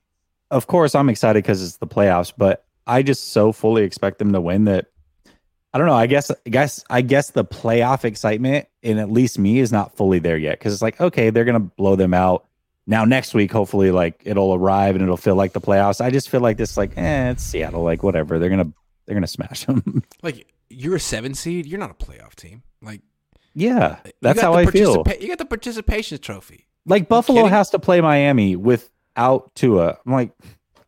of course I'm excited because it's the playoffs, but I just so fully expect them to win that I don't know. I guess I guess I guess the playoff excitement in at least me is not fully there yet because it's like okay they're gonna blow them out. Now next week hopefully like it'll arrive and it'll feel like the playoffs. I just feel like this like eh it's Seattle like whatever they're gonna they're gonna smash them. Like you're a seven seed, you're not a playoff team. Like yeah, that's how I feel. You got the participation trophy. Like Buffalo has to play Miami without Tua. I'm like,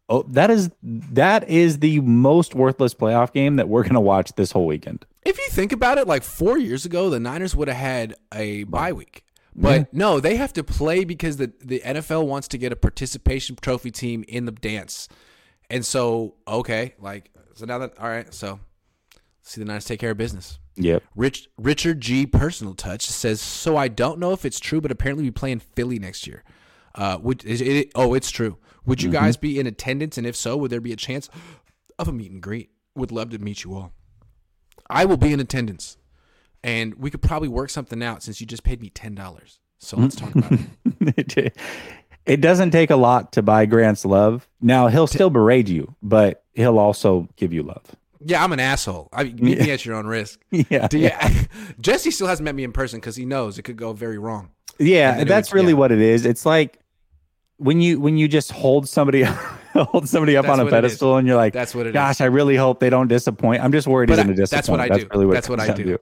oh, that is that is the most worthless playoff game that we're gonna watch this whole weekend. If you think about it, like four years ago, the Niners would have had a bye week. But no, they have to play because the, the NFL wants to get a participation trophy team in the dance. And so, okay, like, so now that, all right, so see the Niners take care of business. Yep. Rich Richard G. Personal Touch says, so I don't know if it's true, but apparently we play in Philly next year. Uh, would is it? Oh, it's true. Would you guys be in attendance? And if so, would there be a chance of a meet and greet? Would love to meet you all. I will be in attendance, and we could probably work something out since you just paid me ten dollars. So let's talk about it. it, doesn't take a lot to buy Grant's love. Now he'll still berate you, but he'll also give you love. Yeah, I'm an asshole. I mean, meet me at your own risk. Yeah. You, Jesse still hasn't met me in person because he knows it could go very wrong. Yeah, And then it that's really yeah. what it is. It's like when you when you just hold somebody hold somebody up That's on a is. pedestal and you're like, That's what it is. gosh, I really hope they don't disappoint. I'm just worried But he's going to disappoint. that's what. I do. really what That's what I do.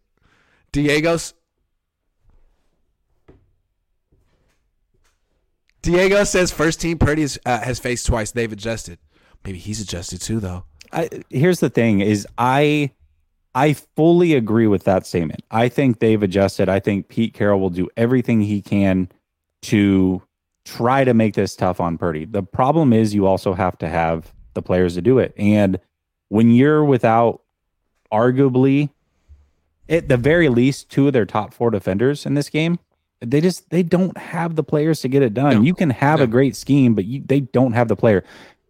Diego's. Diego says first team Purdy uh, has faced twice. They've adjusted. Maybe he's adjusted too, though. I, here's the thing: is I I fully agree with that statement. I think they've adjusted. I think Pete Carroll will do everything he can to try to make this tough on Purdy. The problem is you also have to have the players to do it, and when you're without arguably at the very least two of their top four defenders in this game they just they don't have the players to get it done No. you can have No. a great scheme but you, they don't have the player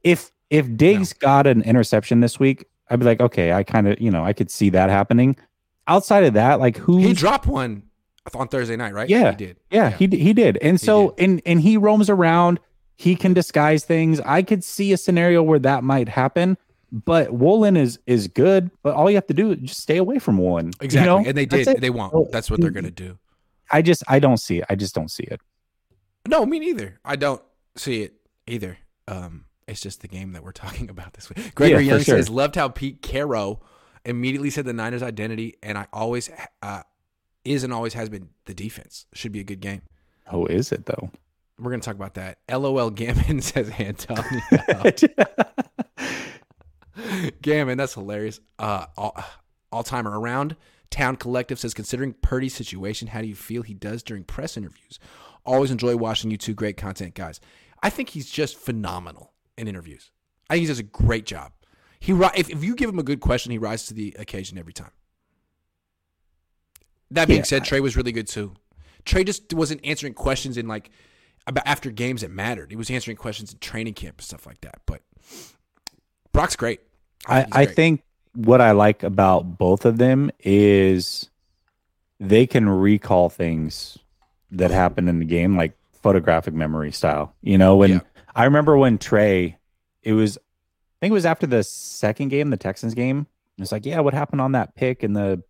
if if diggs got an interception this week i'd be like okay i kind of you know i could see that happening outside of that like who He dropped one on Thursday night, right? Yeah. he did. yeah, he he did and so and and he roams around he can disguise things i could see a scenario where that might happen but Woolen is is good, but all you have to do is just stay away from Woolen. you exactly, know? and they did. They won't. That's what they're gonna do. I just I don't see it. I just don't see it. No, me neither. I don't see it either. Um, it's just the game that we're talking about this week. Gregory Yeah, Young sure. says, "Loved how Pete Carroll immediately said the Niners' identity, and I always uh, is and always has been the defense. Should be a good game. Oh, is it though? We're gonna talk about that. LOL Gammon says Antonio. Gammon, that's hilarious. Uh, all, timer around. Town Collective says, considering Purdy's situation, how do you feel he does during press interviews? Always enjoy watching you two. Great content, guys. I think he's just phenomenal in interviews. I think he does a great job. He if, if you give him a good question, he rises to the occasion every time. That being yeah, said, Trey was really good too. Trey just wasn't answering questions in like about after games that mattered. He was answering questions in training camp and stuff like that. But Brock's great. I, I, think what I like about both of them is they can recall things that happened in the game, like photographic memory style. You know, when yeah. I remember when Trey, it was, I think it was after the second game, the Texans game. It's like, yeah, what happened on that pick in the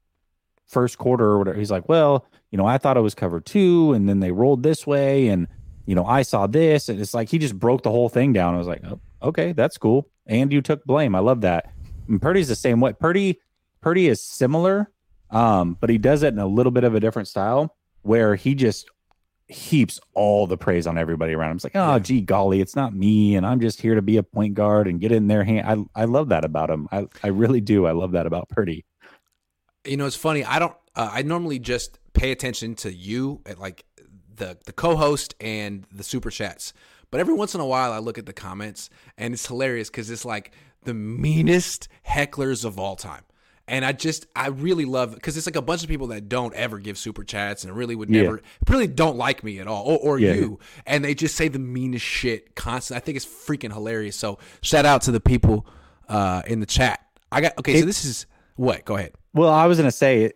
first quarter or whatever? He's like, well, you know, I thought it was cover two, and then they rolled this way, and you know, I saw this, and it's like he just broke the whole thing down. I was like, oh, okay, that's cool. And you took blame. I love that. And Purdy's the same way. Purdy, Purdy is similar, um, but he does it in a little bit of a different style where he just heaps all the praise on everybody around him. It's like, oh, yeah. gee, golly, it's not me, and I'm just here to be a point guard and get in their hand. I I love that about him. I I really do. I love that about Purdy. You know, it's funny. I don't. Uh, I normally just pay attention to you at like the the co-host and the super chats. But every once in a while, I look at the comments, and it's hilarious because it's like the meanest hecklers of all time. And I just, I really love because it's like a bunch of people that don't ever give super chats and really would never, yeah. really don't like me at all, or, or yeah. you. And they just say the meanest shit constantly. I think it's freaking hilarious. So shout out to the people uh, in the chat. I got okay. It, so this is what? Go ahead. Well, I was gonna say.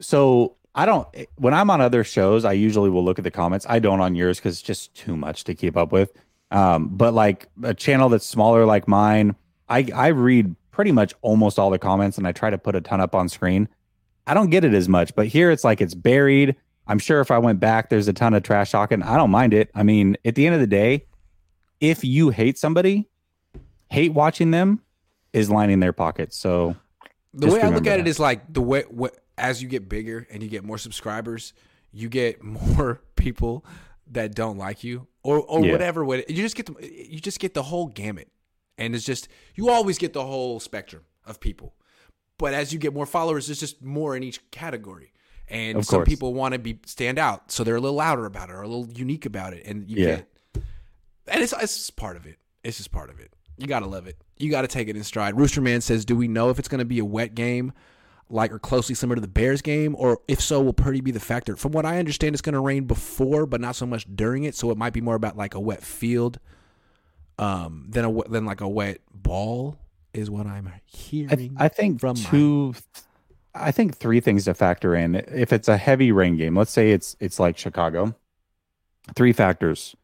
So I don't. When I'm on other shows, I usually will look at the comments. I don't on yours because it's just too much to keep up with. Um, but like a channel that's smaller like mine, I I read pretty much almost all the comments and I try to put a ton up on screen. I don't get it as much, but here it's like it's buried. I'm sure if I went back, there's a ton of trash talking. I don't mind it. I mean, at the end of the day, if you hate somebody, hate watching them is lining their pockets. So the way I look at that. it is like the way what, as you get bigger and you get more subscribers, you get more people that don't like you or or yeah. whatever. You just get the, you just get the whole gamut and it's just you always get the whole spectrum of people. But as you get more followers, there's just more in each category. And of some course. people want to be stand out, so they're a little louder about it or a little unique about it. And you yeah. and it's it's part of it. It's just part of it. You gotta love it. You gotta take it in stride. Rooster Man says, "Do we know if it's gonna be a wet game, like or closely similar to the Bears game, or if so, will Purdy be the factor?" From what I understand, it's gonna rain before, but not so much during it. So it might be more about like a wet field um, than a than like a wet ball is what I'm hearing. I, I think from two. My... I think three things to factor in. If it's a heavy rain game, let's say it's it's like Chicago. Three factors.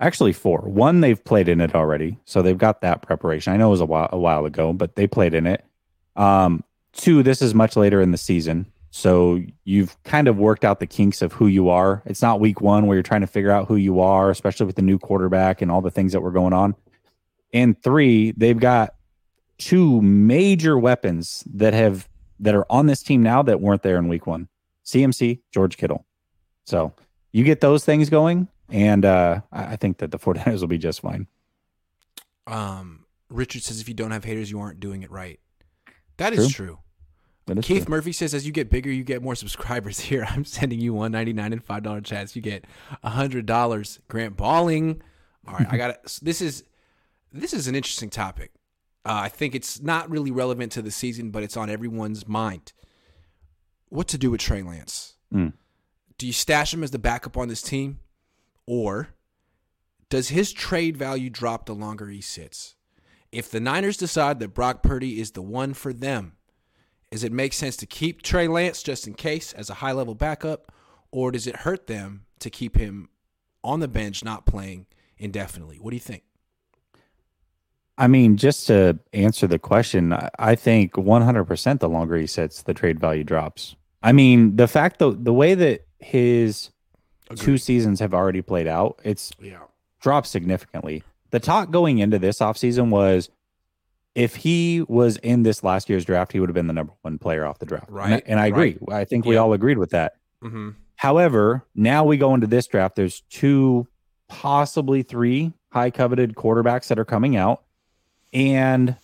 Actually, four. One, they've played in it already, so they've got that preparation. I know it was a while a while ago, but they played in it. Um, two, this is much later in the season, so you've kind of worked out the kinks of who you are. It's not week one where you're trying to figure out who you are, especially with the new quarterback and all the things that were going on. And three, they've got two major weapons that have that are on this team now that weren't there in week one. CMC, George Kittle. So you get those things going, and uh, I think that the 49ers will be just fine. Um, Richard says if you don't have haters, you aren't doing it right. That is true. true. Keith true. Murphy says, as you get bigger, you get more subscribers. Here, I'm sending you one ninety nine and five dollar chats. You get hundred dollars. Grant Balling. All right, I got it. This is this is an interesting topic. Uh, I think it's not really relevant to the season, but it's on everyone's mind. What to do with Trey Lance? Mm. Do you stash him as the backup on this team, or does his trade value drop the longer he sits? If the Niners decide that Brock Purdy is the one for them is it make sense to keep Trey Lance just in case as a high level backup, or does it hurt them to keep him on the bench not playing indefinitely? What do you think? I mean, just to answer the question, I think 100% the longer he sits, the trade value drops. I mean, the fact though, the way that his Agreed. two seasons have already played out, it's yeah. dropped significantly. The talk going into this offseason was if he was in this last year's draft, he would have been the number one player off the draft. Right. And I, and I agree. Right. I think we all agreed with that. Mm-hmm. However, now we go into this draft. There's two possibly three high coveted quarterbacks that are coming out. And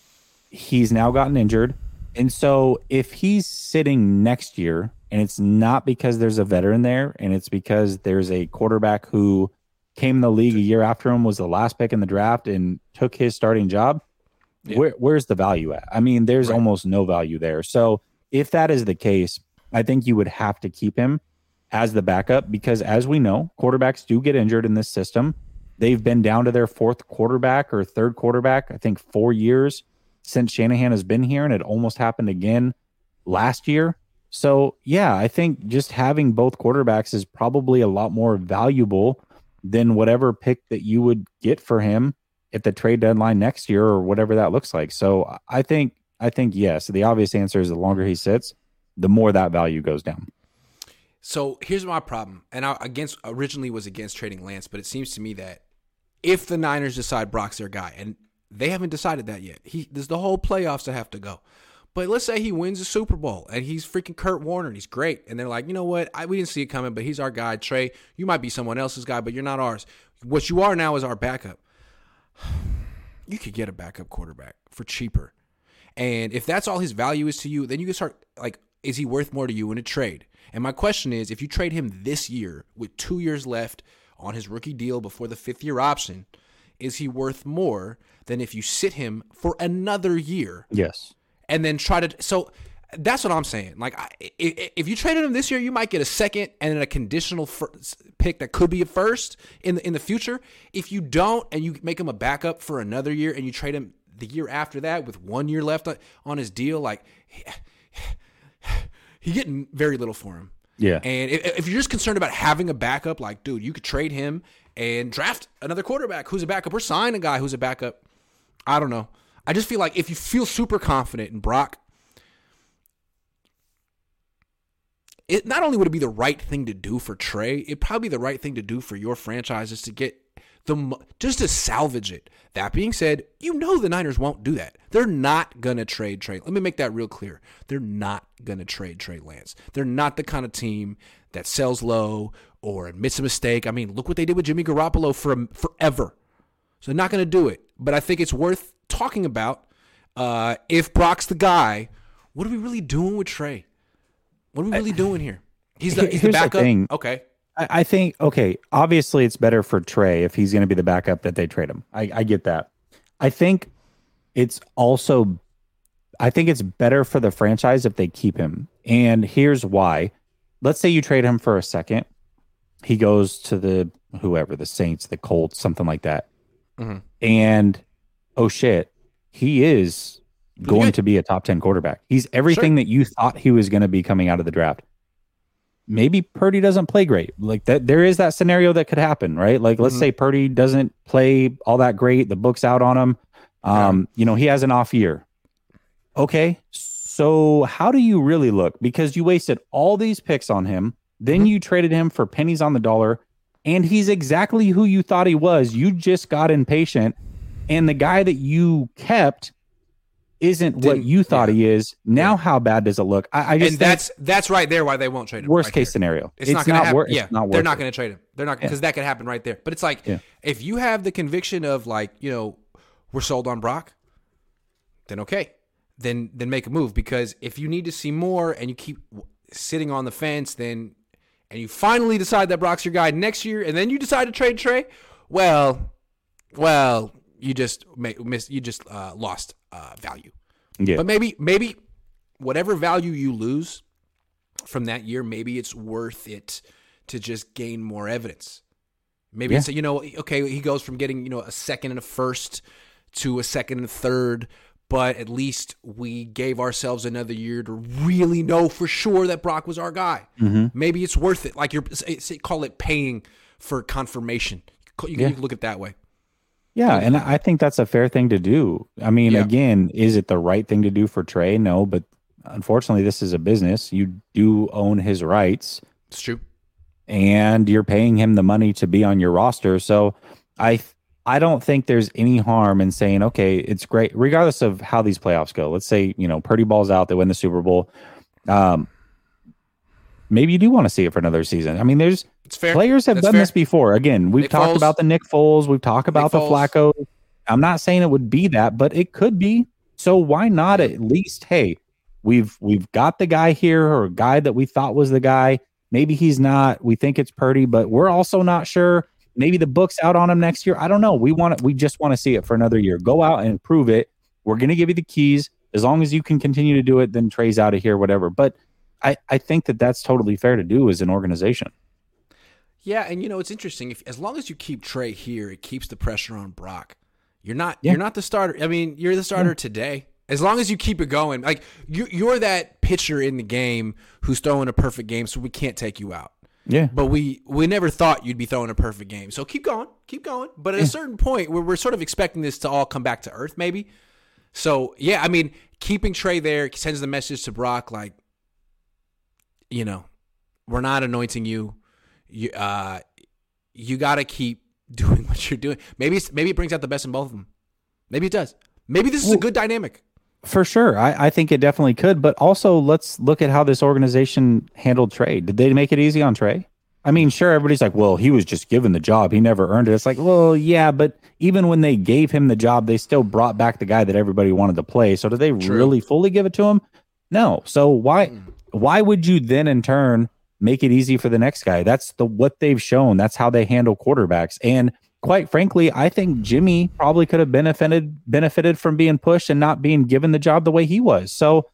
he's now gotten injured. And so if he's sitting next year and it's not because there's a veteran there and it's because there's a quarterback who came in the league a year after him was the last pick in the draft and took his starting job, yeah. where, where's the value at? I mean, there's right. almost no value there. So if that is the case, I think you would have to keep him as the backup because as we know, quarterbacks do get injured in this system. They've been down to their fourth quarterback or third quarterback, I think 4 years since Shanahan has been here and it almost happened again last year. So, yeah, I think just having both quarterbacks is probably a lot more valuable than whatever pick that you would get for him at the trade deadline next year or whatever that looks like. So, I think I think yes, the obvious answer is the longer he sits, the more that value goes down. So here's my problem, and I against originally was against trading Lance, but it seems to me that if the Niners decide Brock's their guy, and they haven't decided that yet, he there's the whole playoffs that have to go. But let's say he wins the Super Bowl and he's freaking Kurt Warner and he's great, and they're like, you know what, I, we didn't see it coming, but he's our guy. Trey, you might be someone else's guy, but you're not ours. What you are now is our backup. You could get a backup quarterback for cheaper. And if that's all his value is to you, then you can start like, is he worth more to you in a trade? And my question is if you trade him this year with two years left on his rookie deal before the fifth year option, is he worth more than if you sit him for another year? Yes. And then try to. So that's what I'm saying. Like, if you traded him this year, you might get a second and then a conditional pick that could be a first in the in the future. If you don't, and you make him a backup for another year, and you trade him the year after that with one year left on his deal, like he getting very little for him. Yeah. And if, if, you're just concerned about having a backup, like, dude, you could trade him and draft another quarterback who's a backup or sign a guy who's a backup. I don't know. I just feel like if you feel super confident in Brock, it not only would it be the right thing to do for Trey, it'd probably be the right thing to do for your franchises to get the just to salvage it. That being said, you know the Niners won't do that. They're not gonna trade Trey. Let me make that real clear. They're not gonna trade Trey Lance. They're not the kind of team that sells low or admits a mistake. I mean, look what they did with Jimmy Garoppolo for forever. So they're not gonna do it. But I think it's worth talking about. Uh, if Brock's the guy, what are we really doing with Trey? What are we really doing here? He's the, he's the backup. The okay. I, think okay. Obviously, it's better for Trey if he's going to be the backup that they trade him. I, I get that. I think it's also, I think it's better for the franchise if they keep him. And here's why. Let's say you trade him for a second. He goes to the whoever, the Saints, the Colts, something like that. Mm-hmm. And oh shit, he is going to be a top 10 quarterback. He's everything sure. that you thought he was going to be coming out of the draft maybe Purdy doesn't play great. Like that, there is that scenario that could happen, right? Like, let's mm-hmm. say Purdy doesn't play all that great. The book's out on him. Um, yeah. you know, he has an off year. Okay. So how do you really look? Because you wasted all these picks on him. Then mm-hmm. you traded him for pennies on the dollar. And he's exactly who you thought he was. You just got impatient. And the guy that you kept isn't Didn't, what you thought yeah. he is. Now, yeah. how bad does it look? I, I just and that's that's right there why they won't trade him. Worst right case there. scenario. It's, it's not to happen. yeah, not they're not going to trade him. They're not because yeah. that could happen right there. But it's like if you have the conviction of like you know we're sold on Brock, then okay, then then make a move because if you need to see more and you keep sitting on the fence, then and you finally decide that Brock's your guy next year, and then you decide to trade Trey, well, well, you just miss you just uh, lost uh, value. Yeah. But maybe maybe whatever value you lose from that year, maybe it's worth it to just gain more evidence. Maybe yeah. it's you know okay he goes from getting you know a second and a first to a second and a third, but at least we gave ourselves another year to really know for sure that Brock was our guy. Mm-hmm. Maybe it's worth it. Like you're call it paying for confirmation. You, yeah. you can look at it that way. Yeah, and I think that's a fair thing to do. I mean, yeah. again, is it the right thing to do for Trey? No, but unfortunately, this is a business. You do own his rights. It's true. And you're paying him the money to be on your roster. So I I don't think there's any harm in saying, okay, it's great, regardless of how these playoffs go. Let's say, you know, Purdy balls out, they win the Super Bowl. Um, maybe you do want to see it for another season. I mean, there's It's fair. Players have That's done fair. this before. Again, we've Nick talked Foles. about the Nick Foles. We've talked about the Foles. Flacco. I'm not saying it would be that, but it could be. So why not at least? Hey, we've we've got the guy here or a guy that we thought was the guy. Maybe he's not. We think it's Purdy, but we're also not sure. Maybe the book's out on him next year. I don't know. We want it. We just want to see it for another year. Go out and prove it. We're going to give you the keys. As long as you can continue to do it, then Trey's out of here, whatever. But I, I think that that's totally fair to do as an organization. Yeah, and you know it's interesting. If as long as you keep Trey here, it keeps the pressure on Brock. You're not Yeah. you're not the starter. I mean, you're the starter today. As long as you keep it going, like you you're that pitcher in the game who's throwing a perfect game, so we can't take you out. Yeah. But we we never thought you'd be throwing a perfect game. So keep going, keep going. But at a certain point, we're, we're sort of expecting this to all come back to earth, maybe. So yeah, I mean, keeping Trey there sends the message to Brock, like, you know, we're not anointing you. You uh, you got to keep doing what you're doing. Maybe it's, maybe it brings out the best in both of them. Maybe it does. Maybe this is a good dynamic. For sure. I, I think it definitely could. But also, let's look at how this organization handled Trey. Did they make it easy on Trey? I mean, sure, everybody's like, well, he was just given the job. He never earned it. It's like, well, yeah, but even when they gave him the job, they still brought back the guy that everybody wanted to play. So did they True. really fully give it to him? No. So why Mm. why would you then in turn make it easy for the next guy? That's the what they've shown. That's how they handle quarterbacks. And quite frankly, I think Jimmy probably could have benefited benefited from being pushed and not being given the job the way he was. So,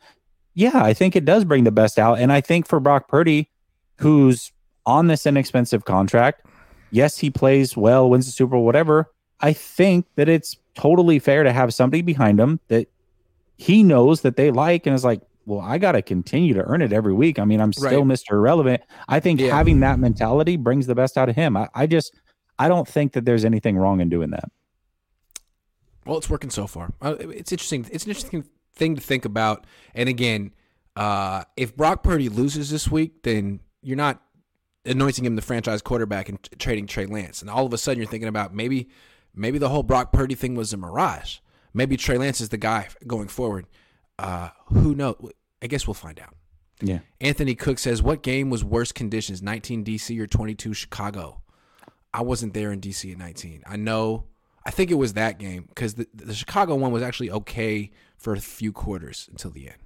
yeah, I think it does bring the best out. And I think for Brock Purdy, who's on this inexpensive contract, yes, he plays well, wins the Super Bowl, whatever. I think that it's totally fair to have somebody behind him that he knows that they like and is like, well, I got to continue to earn it every week. I mean, I'm still Right. Mr. Irrelevant. I think Yeah. having that mentality brings the best out of him. I, I just, I don't think that there's anything wrong in doing that. Well, it's working so far. Uh, It's interesting. It's an interesting thing to think about. And again, uh, if Brock Purdy loses this week, then you're not anointing him the franchise quarterback and t- trading Trey Lance. And all of a sudden, you're thinking about maybe, maybe the whole Brock Purdy thing was a mirage. Maybe Trey Lance is the guy going forward. Uh, who knows? I guess we'll find out. Yeah. Anthony Cook says, "What game was worse conditions, 19 DC or 22 Chicago?" I wasn't there in DC at 19. I know. I think it was that game because the, the Chicago one was actually okay for a few quarters until the end.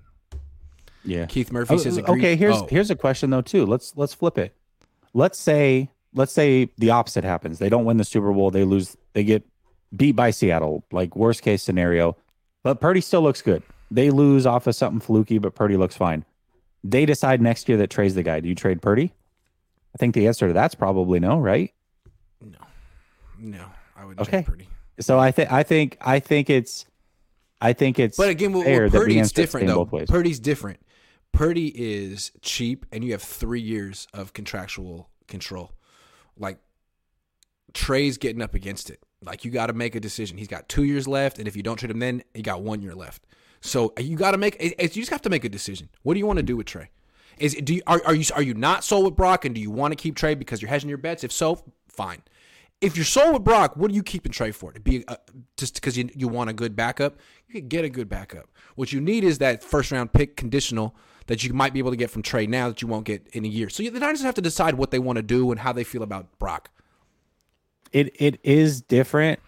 Yeah. Keith Murphy Oh, says, agreed. okay, here's Oh, here's a question though too. Let's let's flip it. Let's say let's say the opposite happens. They don't win the Super Bowl. They lose. They get beat by Seattle. Like worst case scenario. But Purdy still looks good. They lose off of something fluky, but Purdy looks fine. They decide next year that Trey's the guy. Do you trade Purdy? I think the answer to that's probably no, right? no, no, I would Okay. trade Purdy. So I think I think I think it's I think it's But again, with, fair with Purdy, we it's answer different though. Purdy's different. Purdy is cheap, and you have three years of contractual control. Like Trey's getting up against it. Like you got to make a decision. He's got two years left, and if you don't trade him, then he got one year left. So eh, you got to make. Eh, eh, you just have to make a decision. What do you want to do with Trey? Is do you, are, are you are you not sold with Brock, and do you want to keep Trey because you're hedging your bets? If so, fine. If you're sold with Brock, what are you keeping Trey for? To be uh, just because you you want a good backup, you can get a good backup. What you need is that first round pick conditional that you might be able to get from Trey now that you won't get in a year. So the Niners have to decide what they want to do and how they feel about Brock. it it is different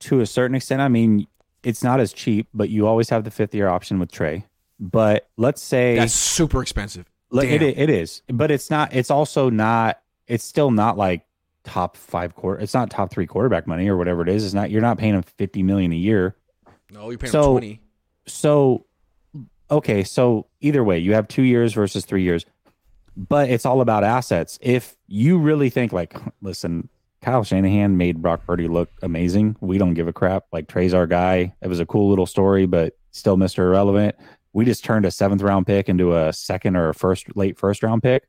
to a certain extent. I mean, it's not as cheap, but you always have the fifth year option with Trey. But let's say That's super expensive. it, it is, but it's not. It's also not. It's still not like top five quarter. It's not top three quarterback money or whatever it is. It's not. You're not paying him fifty million a year. No, you're paying him twenty. So, okay. So either way, you have two years versus three years, but it's all about assets. If you really think like, listen, Kyle Shanahan made Brock Purdy look amazing. We don't give a crap. Like Trey's our guy. It was a cool little story, but still Mr. Irrelevant. We just turned a seventh round pick into a second or a first late first round pick.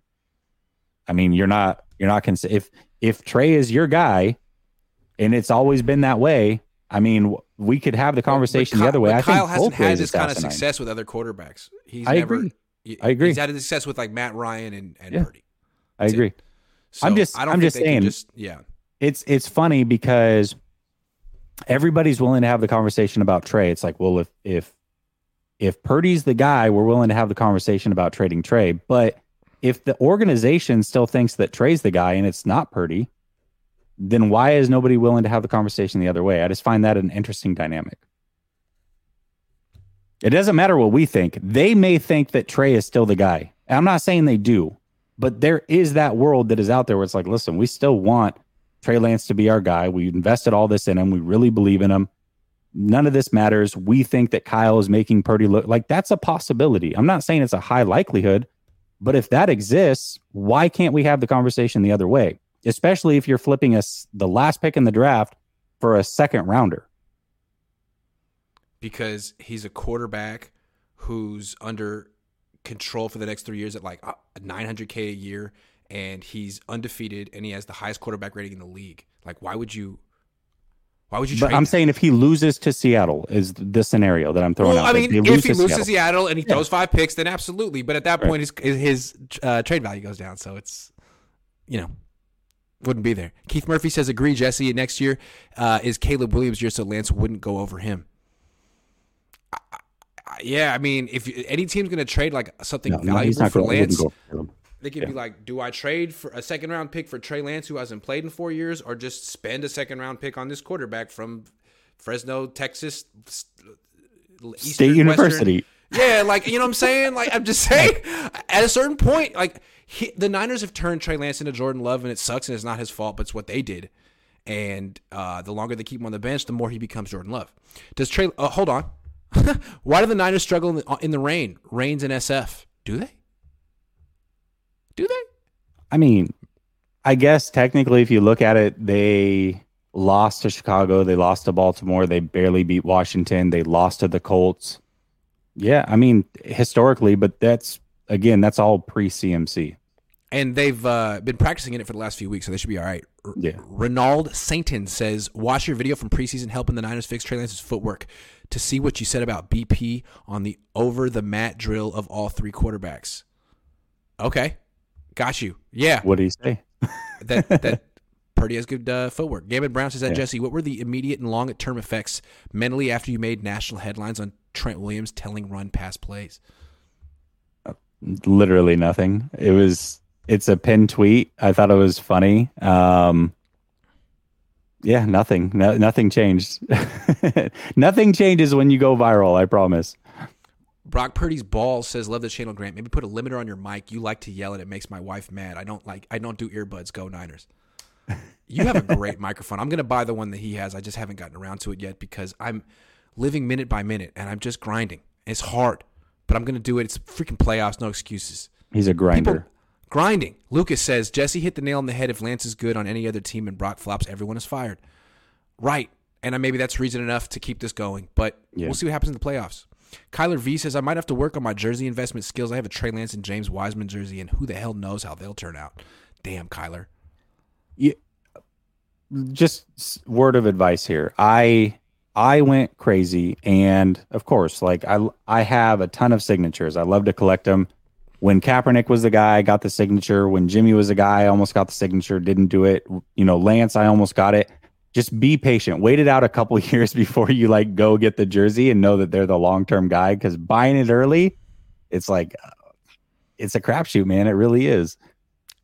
I mean, you're not you're not cons- if if Trey is your guy, and it's always been that way. I mean, we could have the conversation But the other way. I Kyle think hasn't had this kind of success with other quarterbacks. He's I never, agree. he- I agree. He's had success with like Matt Ryan and, and Yeah. Purdy. I That's it. agree. So I'm just- I don't I'm just saying- Just, yeah. It's it's funny because everybody's willing to have the conversation about Trey. It's like, well, if if if Purdy's the guy, we're willing to have the conversation about trading Trey. But if the organization still thinks that Trey's the guy and it's not Purdy, then why is nobody willing to have the conversation the other way? I just find that an interesting dynamic. It doesn't matter what we think. They may think that Trey is still the guy. I'm not saying they do, but there is that world that is out there where it's like, listen, we still want Trey Lance to be our guy. We invested all this in him. We really believe in him. None of this matters. We think that Kyle is making Purdy look like that's a possibility. I'm not saying it's a high likelihood, but if that exists, why can't we have the conversation the other way? Especially if you're flipping us the last pick in the draft for a second rounder. Because he's a quarterback who's under control for the next three years at like 900K a year and he's undefeated and he has the highest quarterback rating in the league. Like, why would you? Why would you? But I'm saying if he loses to Seattle, is the scenario that I'm throwing well, out. I mean, if he loses Seattle. to Seattle and he yeah. throws five picks, then absolutely. But at that point, his his uh, trade value goes down. So it's, you know, wouldn't be there. Keith Murphy says, "Agree, Jesse. Next year uh, is Caleb Williams' year, so Lance wouldn't go over him." I, I, yeah, I mean, if any team's going to trade like something no, valuable no, for Lance, they could yeah. be like, do I trade for a second round pick for Trey Lance, who hasn't played in four years, or just spend a second round pick on this quarterback from Fresno, Texas, Eastern, State University? Western. Yeah, like you know what I'm saying. Like I'm just saying, at a certain point, like he, the Niners have turned Trey Lance into Jordan Love, and it sucks, and it's not his fault, but it's what they did. And uh, the longer they keep him on the bench, the more he becomes Jordan Love. Does Trey? Uh, hold on. Why do the Niners struggle in the, in the rain? Rains in SF. Do they? Do they? I mean, I guess technically, if you look at it, they lost to Chicago, they lost to Baltimore, they barely beat Washington, they lost to the Colts. Yeah, I mean, historically, but that's again, that's all pre CMC. And they've uh, been practicing in it for the last few weeks, so they should be all right. R- yeah. Renald Sainton says, "Watch your video from preseason helping the Niners fix Trey Lance's footwork to see what you said about BP on the over the mat drill of all three quarterbacks." Okay, Got you. Yeah. What do you say? that that Purdy has good uh, footwork. Gambit Brown says that yeah. Jesse. What were the immediate and long term effects mentally after you made national headlines on Trent Williams telling run pass plays? Literally nothing. It was. It's a pin tweet. I thought it was funny. Um, yeah, nothing. No, nothing changed. nothing changes when you go viral. I promise. Brock Purdy's ball says, "Love the channel, Grant. Maybe put a limiter on your mic. You like to yell, and it makes my wife mad. I don't like. I don't do earbuds. Go Niners." You have a great microphone. I'm gonna buy the one that he has. I just haven't gotten around to it yet because I'm living minute by minute, and I'm just grinding. It's hard, but I'm gonna do it. It's freaking playoffs. No excuses. He's a grinder. People, grinding. Lucas says Jesse hit the nail on the head. If Lance is good on any other team and Brock flops, everyone is fired. Right, and maybe that's reason enough to keep this going. But yeah. we'll see what happens in the playoffs. Kyler V says, I might have to work on my jersey investment skills. I have a Trey Lance and James Wiseman jersey, and who the hell knows how they'll turn out. Damn, Kyler. Yeah. Just word of advice here. I I went crazy, and of course, like I I have a ton of signatures. I love to collect them. When Kaepernick was the guy, I got the signature. When Jimmy was the guy, I almost got the signature. Didn't do it. You know, Lance, I almost got it just be patient. Wait it out a couple years before you like go get the jersey and know that they're the long term guy. Because buying it early, it's like uh, it's a crapshoot, man. It really is.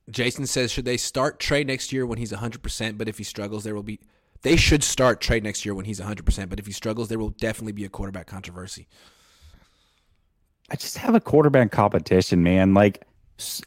Jason says, should they start Trey next year when he's 100%? But if he struggles, there will be. They should start Trey next year when he's 100%. But if he struggles, there will definitely be a quarterback controversy. I just have a quarterback competition, man. Like,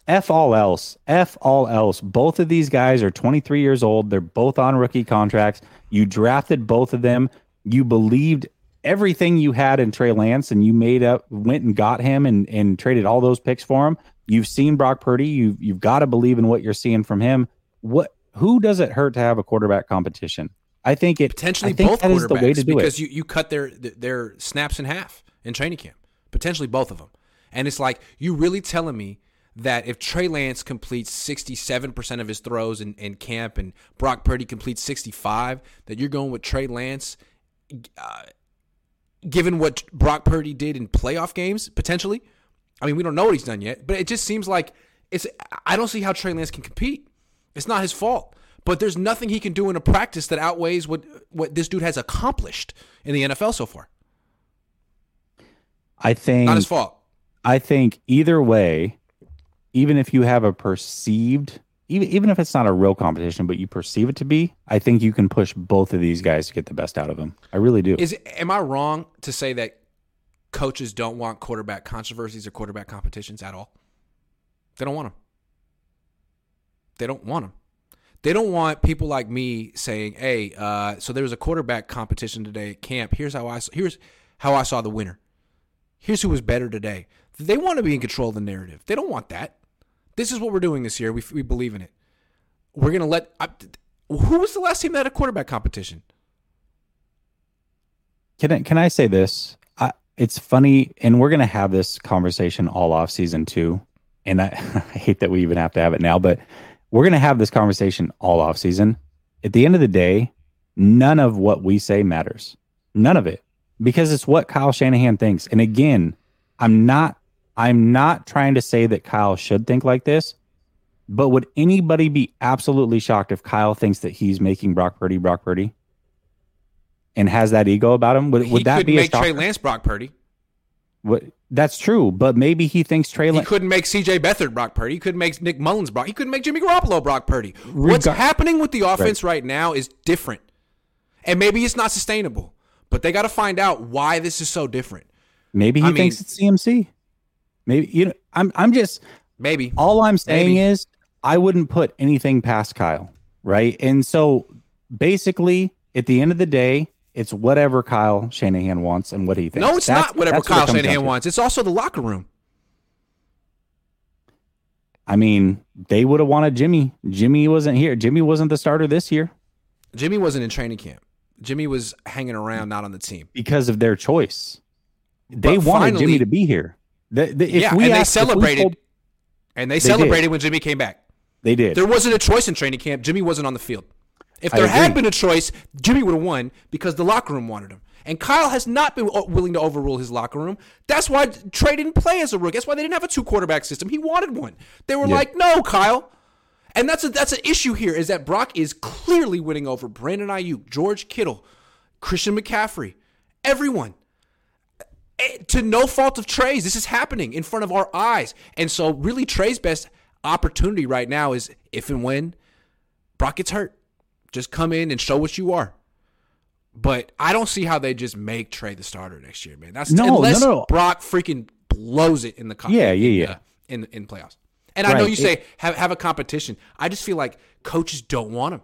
F all else. F all else. Both of these guys are 23 years old. They're both on rookie contracts. You drafted both of them. You believed everything you had in Trey Lance and you made up, went and got him and, and traded all those picks for him. You've seen Brock Purdy. You've, you've got to believe in what you're seeing from him. What, who does it hurt to have a quarterback competition? I think it potentially think both that is the way to do because it. you, you cut their their snaps in half in training camp. Potentially both of them. And it's like you really telling me that if Trey Lance completes 67% of his throws in, in camp and Brock Purdy completes 65, that you're going with Trey Lance, uh, given what Brock Purdy did in playoff games, potentially. I mean, we don't know what he's done yet, but it just seems like it's. I don't see how Trey Lance can compete. It's not his fault, but there's nothing he can do in a practice that outweighs what what this dude has accomplished in the NFL so far. I think not his fault. I think either way, even if you have a perceived, even even if it's not a real competition, but you perceive it to be, I think you can push both of these guys to get the best out of them. I really do. Is am I wrong to say that coaches don't want quarterback controversies or quarterback competitions at all? They don't want them. They don't want them. They don't want people like me saying, "Hey, uh, so there was a quarterback competition today at camp. Here's how I here's how I saw the winner. Here's who was better today." They want to be in control of the narrative. They don't want that. This is what we're doing this year. We, we believe in it. We're gonna let. I, who was the last team that had a quarterback competition? Can I, can I say this? I, it's funny, and we're gonna have this conversation all off season two. And I, I hate that we even have to have it now, but we're going to have this conversation all off season. At the end of the day, none of what we say matters. None of it. Because it's what Kyle Shanahan thinks. And again, I'm not I'm not trying to say that Kyle should think like this, but would anybody be absolutely shocked if Kyle thinks that he's making Brock Purdy Brock Purdy and has that ego about him? Would, would that be a make Trey Lance Brock Purdy? What that's true, but maybe he thinks Trey. He couldn't make C.J. Beathard Brock Purdy. He couldn't make Nick Mullens Brock. He couldn't make Jimmy Garoppolo Brock Purdy. What's happening with the offense right. right now is different, and maybe it's not sustainable. But they got to find out why this is so different. Maybe he I thinks mean, it's CMC. Maybe you know. I'm. I'm just. Maybe. All I'm saying maybe. is, I wouldn't put anything past Kyle, right? And so, basically, at the end of the day, it's whatever Kyle Shanahan wants and what he thinks. No, it's that's, not whatever Kyle what Shanahan wants. It's also the locker room. I mean, they would have wanted Jimmy. Jimmy wasn't here. Jimmy wasn't the starter this year. Jimmy wasn't in training camp. Jimmy was hanging around, not on the team because of their choice. They but wanted finally, Jimmy to be here. The, the, yeah, and they celebrated. Told, and they, they celebrated did. when Jimmy came back. They did. There wasn't a choice in training camp. Jimmy wasn't on the field. If there had been a choice, Jimmy would have won because the locker room wanted him. And Kyle has not been willing to overrule his locker room. That's why Trey didn't play as a rookie. That's why they didn't have a two quarterback system. He wanted one. They were yeah. like, "No, Kyle." And that's a, that's an issue here is that Brock is clearly winning over Brandon Aiyuk, George Kittle, Christian McCaffrey, everyone. Eh, to no fault of Trey's, this is happening in front of our eyes. And so, really, Trey's best opportunity right now is if and when Brock gets hurt. Just come in and show what you are. But I don't see how they just make Trey the starter next year, man. That's no, unless no, no. Brock freaking blows it in the yeah, yeah, yeah, in in playoffs. And right. I know you say have have a competition. I just feel like coaches don't want them.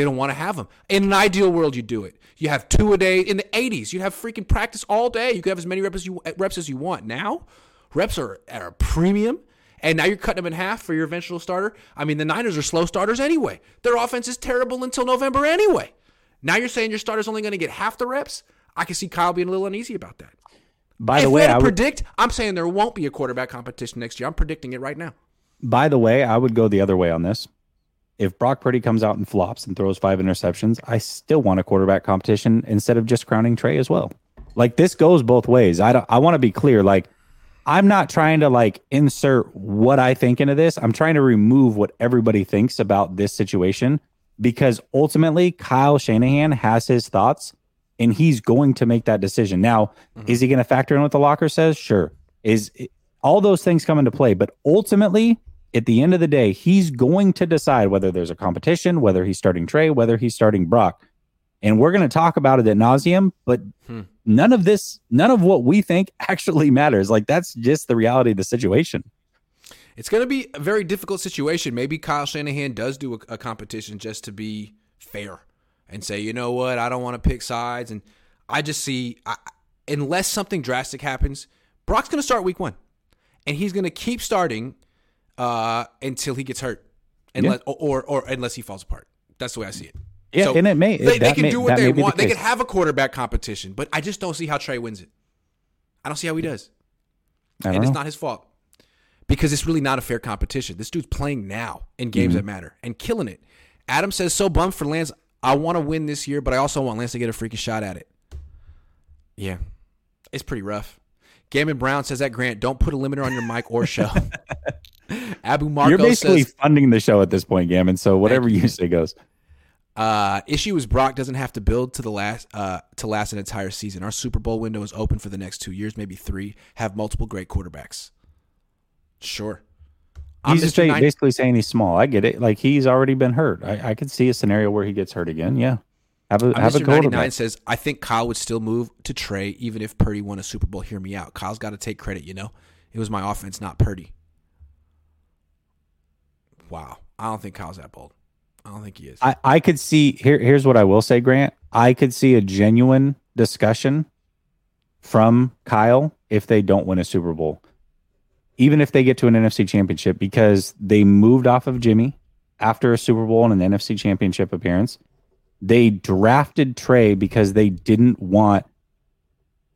They don't want to have them. In an ideal world, you do it. You have two a day. In the '80s, you'd have freaking practice all day. You could have as many reps as you eh, reps as you want. Now, reps are at a premium and now you're cutting them in half for your eventual starter. I mean, the Niners are slow starters anyway. Their offense is terrible until November anyway. Now you're saying your starter's only going to get half the reps? I can see Kyle being a little uneasy about that. By the if way, I would, predict, I'm saying there won't be a quarterback competition next year. I'm predicting it right now. By the way, I would go the other way on this. If Brock Purdy comes out and flops and throws five interceptions, I still want a quarterback competition instead of just crowning Trey as well. Like this goes both ways. I don't, I want to be clear. Like I'm not trying to like insert what I think into this. I'm trying to remove what everybody thinks about this situation because ultimately Kyle Shanahan has his thoughts and he's going to make that decision. Now, mm-hmm. is he going to factor in what the locker says? Sure. Is all those things come into play, but ultimately at the end of the day, he's going to decide whether there's a competition, whether he's starting Trey, whether he's starting Brock. And we're going to talk about it at nauseum, but hmm none of this, none of what we think actually matters. Like that's just the reality of the situation. It's going to be a very difficult situation. Maybe Kyle Shanahan does do a, a competition just to be fair and say, you know what, I don't want to pick sides. And I just see, I, unless something drastic happens, Brock's going to start week one, and he's going to keep starting uh, until he gets hurt, unless yeah. or, or, or unless he falls apart. That's the way I see it. Yeah, so and it may they, they can may, do what they want. The they can have a quarterback competition, but I just don't see how Trey wins it. I don't see how he does, and know. it's not his fault because it's really not a fair competition. This dude's playing now in games mm-hmm. that matter and killing it. Adam says, "So bummed for Lance. I want to win this year, but I also want Lance to get a freaking shot at it." Yeah, it's pretty rough. Gammon Brown says that Grant, don't put a limiter on your mic or show. Abu Marco You're basically says, funding the show at this point, Gammon. So whatever you say goes. Uh, issue is Brock doesn't have to build to the last uh, to last an entire season. Our Super Bowl window is open for the next two years, maybe three. Have multiple great quarterbacks. Sure, I'm He's saying- basically saying he's small. I get it. Like he's already been hurt. I, I could see a scenario where he gets hurt again. Yeah, have a I'm have a Mr. 99 quarterback. says, I think Kyle would still move to Trey even if Purdy won a Super Bowl. Hear me out. Kyle's got to take credit, you know? It was my offense, not Purdy. Wow. I don't think Kyle's that bold. I don't think he is. I, I could see here. Here's what I will say, Grant. I could see a genuine discussion from Kyle if they don't win a Super Bowl, even if they get to an NFC Championship, because they moved off of Jimmy after a Super Bowl and an NFC Championship appearance. They drafted Trey because they didn't want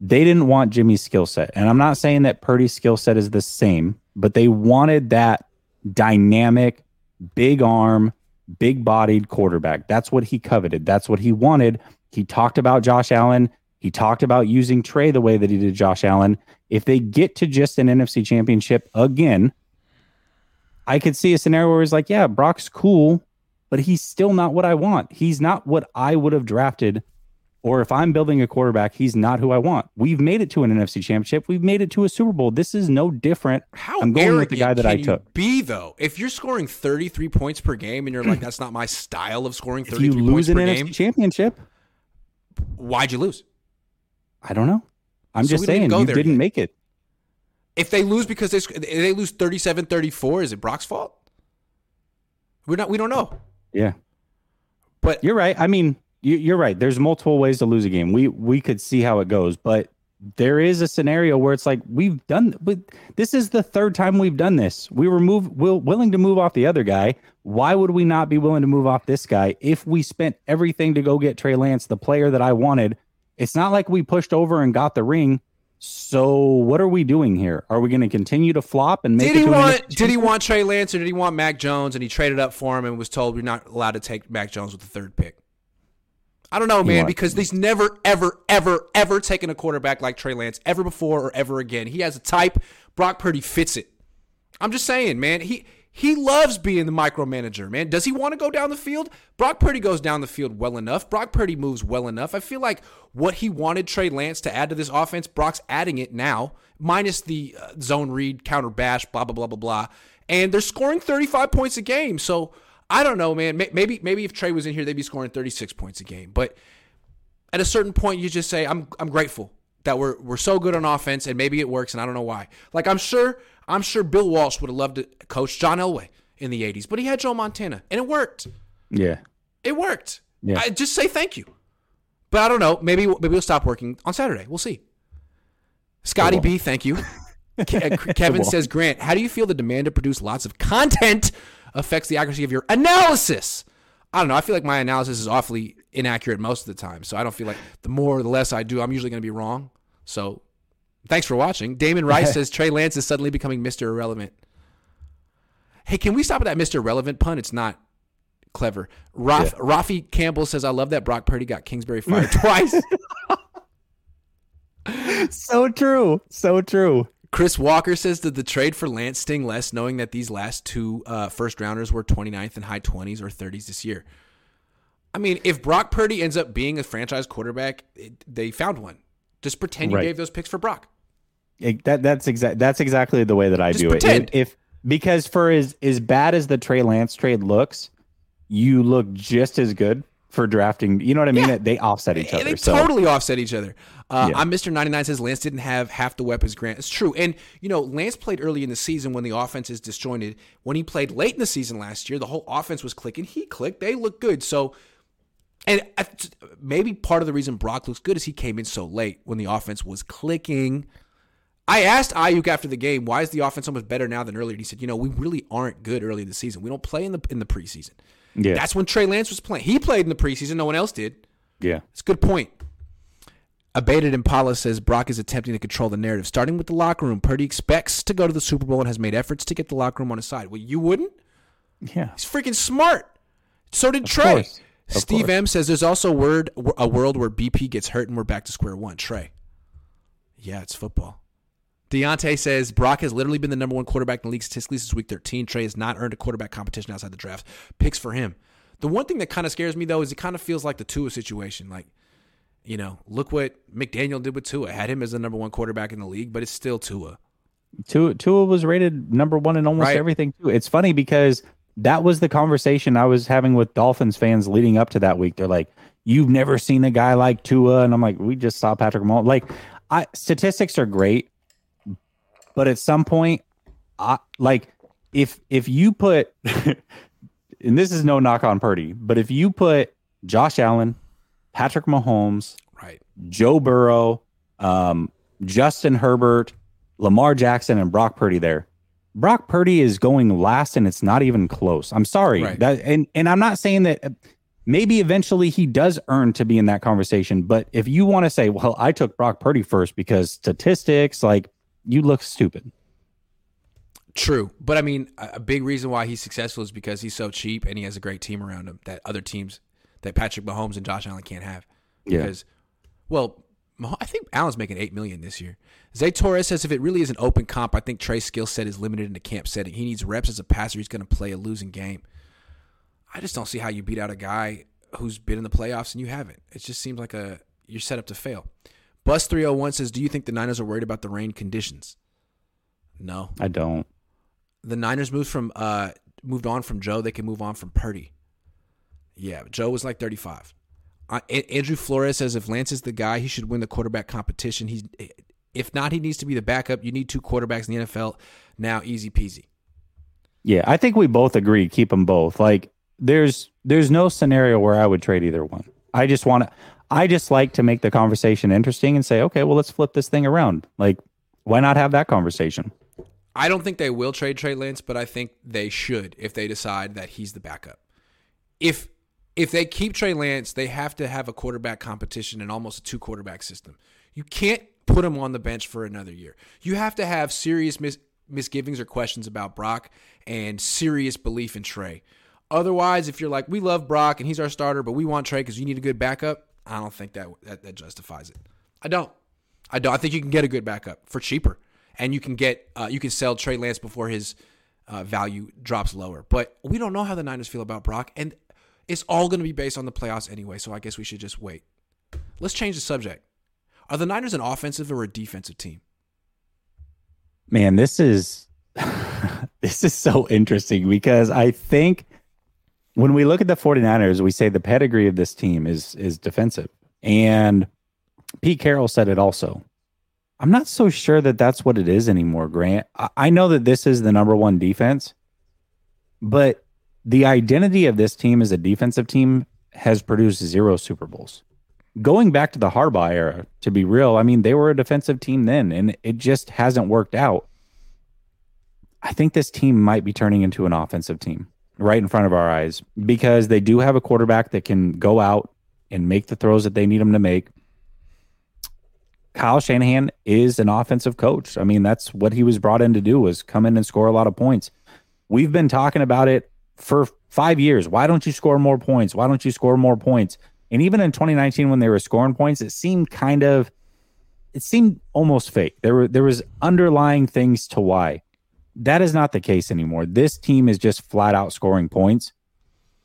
they didn't want Jimmy's skill set. And I'm not saying that Purdy's skill set is the same, but they wanted that dynamic, big arm, big bodied quarterback. That's what he coveted. That's what he wanted. He talked about Josh Allen. He talked about using Trey the way that he did Josh Allen. If they get to just an NFC championship again, I could see a scenario where he's like, yeah, Brock's cool, but he's still not what I want. He's not what I would have drafted. Or if I'm building a quarterback, he's not who I want. We've made it to an NFC championship. We've made it to a Super Bowl. This is no different. How I'm going with the guy that I you took. Be though, if you're scoring 33 points per game and you're like, that's not my style of scoring If 33 you points lose an NFC game, championship, why'd you lose? I don't know. I'm So just we didn't saying you didn't yet. make it. If they lose because they if they lose 37-34, is it Brock's fault? We're not. We don't know. Yeah. But You're right. I mean, you, you're right. There's multiple ways to lose a game. We we could see how it goes, but there is a scenario where it's like we've done. But this is the third time we've done this. We were move will, willing to move off the other guy. Why would we not be willing to move off this guy if we spent everything to go get Trey Lance, the player that I wanted? It's not like we pushed over and got the ring. So what are we doing here? Are we going to continue to flop and make did it he want? Did he want Trey Lance or did he want Mac Jones? And he traded up for him and was told we're not allowed to take Mac Jones with the third pick. I don't know, man, want- because he's never, ever, ever, ever taken a quarterback like Trey Lance ever before or ever again. He has a type. Brock Purdy fits it. I'm just saying, man. He he loves being the micromanager, man. Does he want to go down the field? Brock Purdy goes down the field well enough. Brock Purdy moves well enough. I feel like what he wanted Trey Lance to add to this offense, Brock's adding it now, minus the uh, zone read, counter bash, blah blah blah blah blah. And they're scoring 35 points a game. So I don't know, man. Maybe maybe if Trey was in here, they'd be scoring 36 points a game. But at a certain point, you just say, "I'm I'm grateful that we're we're so good on offense, and maybe it works, and I don't know why." Like I'm sure I'm sure Bill Walsh would have loved to coach John Elway in the '80s, but he had Joe Montana, and it worked. Yeah. It worked. Yeah. I just say thank you. But I don't know. Maybe maybe we'll stop working on Saturday. We'll see. Scotty. B, thank you. Kevin says, Grant, how do you feel the demand to produce lots of content affects the accuracy of your analysis? I don't know. I feel like my analysis is awfully inaccurate most of the time. So I don't feel like the more or the less I do, I'm usually going to be wrong. So thanks for watching. Damon Rice says Trey Lance is suddenly becoming Mr. Irrelevant. Hey, can we stop at that Mr. Irrelevant pun? It's not clever. Raf, Rafi Campbell says, I love that Brock Purdy got Kingsbury fired twice. So true. So true. Chris Walker says, Did the trade for Lance sting less knowing that these last two uh, first rounders were 29th and high 20s or 30s this year? I mean, if Brock Purdy ends up being a franchise quarterback, it, they found one. Just pretend you Right. gave those picks for Brock. It- that that's exact that's exactly the way that I Just do pretend. it. If, if because for as as bad as the Trey Lance trade looks, you look just as good for drafting. You know what I mean? Yeah. They offset each other. They so totally offset each other. Uh, Yeah. I'm Mr. 99 says Lance didn't have half the weapons Grant. It's true. And, you know, Lance played early in the season when the offense is disjointed. When he played late in the season last year, the whole offense was clicking. He clicked. They looked good. So, and maybe part of the reason Brock looks good is he came in so late when the offense was clicking. I asked Aiyuk after the game, why is the offense so much better now than earlier? And he said, you know, we really aren't good early in the season. We don't play in the in the preseason. Yeah, That's when Trey Lance was playing. He played in the preseason. No one else did. yeah. It's a good point. Abated Impala says Brock is attempting to control the narrative, starting with the locker room. Purdy expects to go to the Super Bowl and has made efforts to get the locker room on his side. Well, you wouldn't? Yeah. He's freaking smart. So did Trey. course. Of Steve course. M says there's also a word a world where BP gets hurt and we're back to square one. Trey. Yeah, it's football. Deontay says Brock has literally been the number one quarterback in the league statistically since week 13. Trey has not earned a quarterback competition outside the draft. Picks for him. The one thing that kind of scares me though is it kind of feels like the Tua situation. Like, you know, look what McDaniel did with Tua. Had him as the number one quarterback in the league, but it's still Tua. Tua, Tua was rated number one in almost Right. everything too. It's funny because that was the conversation I was having with Dolphins fans leading up to that week. They're like, "You've never seen a guy like Tua," and I'm like, "We just saw Patrick Mahomes." Like, I statistics are great, but at some point, I like if if you put, and this is no knock on Purdy, but if you put Josh Allen, Patrick Mahomes, Right. Joe Burrow, um, Justin Herbert, Lamar Jackson, and Brock Purdy there. Brock Purdy is going last, and it's not even close. I'm sorry, Right. that, and and I'm not saying that. Maybe eventually he does earn to be in that conversation, but if you want to say, "Well, I took Brock Purdy first because statistics," like you look stupid. True, but I mean, a big reason why he's successful is because he's so cheap and he has a great team around him that other teams that Patrick Mahomes and Josh Allen can't have. Yeah. Because, well, I think Allen's making eight million this year. Zay Torres says if it really is an open comp, I think Trey's skill set is limited in the camp setting. He needs reps as a passer. He's going to play a losing game. I just don't see how you beat out a guy who's been in the playoffs and you haven't. It just seems like a you're set up to fail. Bus three hundred one says, "Do you think the Niners are worried about the rain conditions?" No I don't. the Niners moved from uh moved on from Joe, they can move on from Purdy. Yeah, Joe was like 35. Uh, Andrew Flores says if Lance is the guy, he should win the quarterback competition. He's if not, he needs to be the backup. You need two quarterbacks in the NFL now. Easy peasy. Yeah, I think we both agree. Keep them both. Like there's there's no scenario where I would trade either one. I just want to. I just like to make the conversation interesting and say, okay, well, let's flip this thing around. Like, why not have that conversation? I don't think they will trade Trey Lance, but I think they should if they decide that he's the backup. If if they keep Trey Lance, they have to have a quarterback competition and almost a two quarterback system. You can't put him on the bench for another year. You have to have serious mis- misgivings or questions about Brock and serious belief in Trey. Otherwise, if you're like, we love Brock and he's our starter, but we want Trey because you need a good backup, I don't think that, that that justifies it. I don't. I don't. I think you can get a good backup for cheaper, and you can get uh, you can sell Trey Lance before his uh, value drops lower. But we don't know how the Niners feel about Brock, and it's all going to be based on the playoffs anyway. So I guess we should just wait. Let's change the subject. Are the Niners an offensive or a defensive team? Man, this is this is so interesting because I think when we look at the 49ers, we say the pedigree of this team is is defensive. And Pete Carroll said it also. I'm not so sure that that's what it is anymore, Grant. I, I know that this is the number one defense, but the identity of this team as a defensive team has produced zero Super Bowls. Going back to the Harbaugh era, to be real, I mean, they were a defensive team then, and it just hasn't worked out. I think this team might be turning into an offensive team right in front of our eyes because they do have a quarterback that can go out and make the throws that they need him to make. Kyle Shanahan is an offensive coach. I mean, that's what he was brought in to do was come in and score a lot of points. We've been talking about it for 5 years. Why don't you score more points? Why don't you score more points? And even in 2019 when they were scoring points, it seemed kind of it seemed almost fake. There were there was underlying things to why. That is not the case anymore. This team is just flat out scoring points.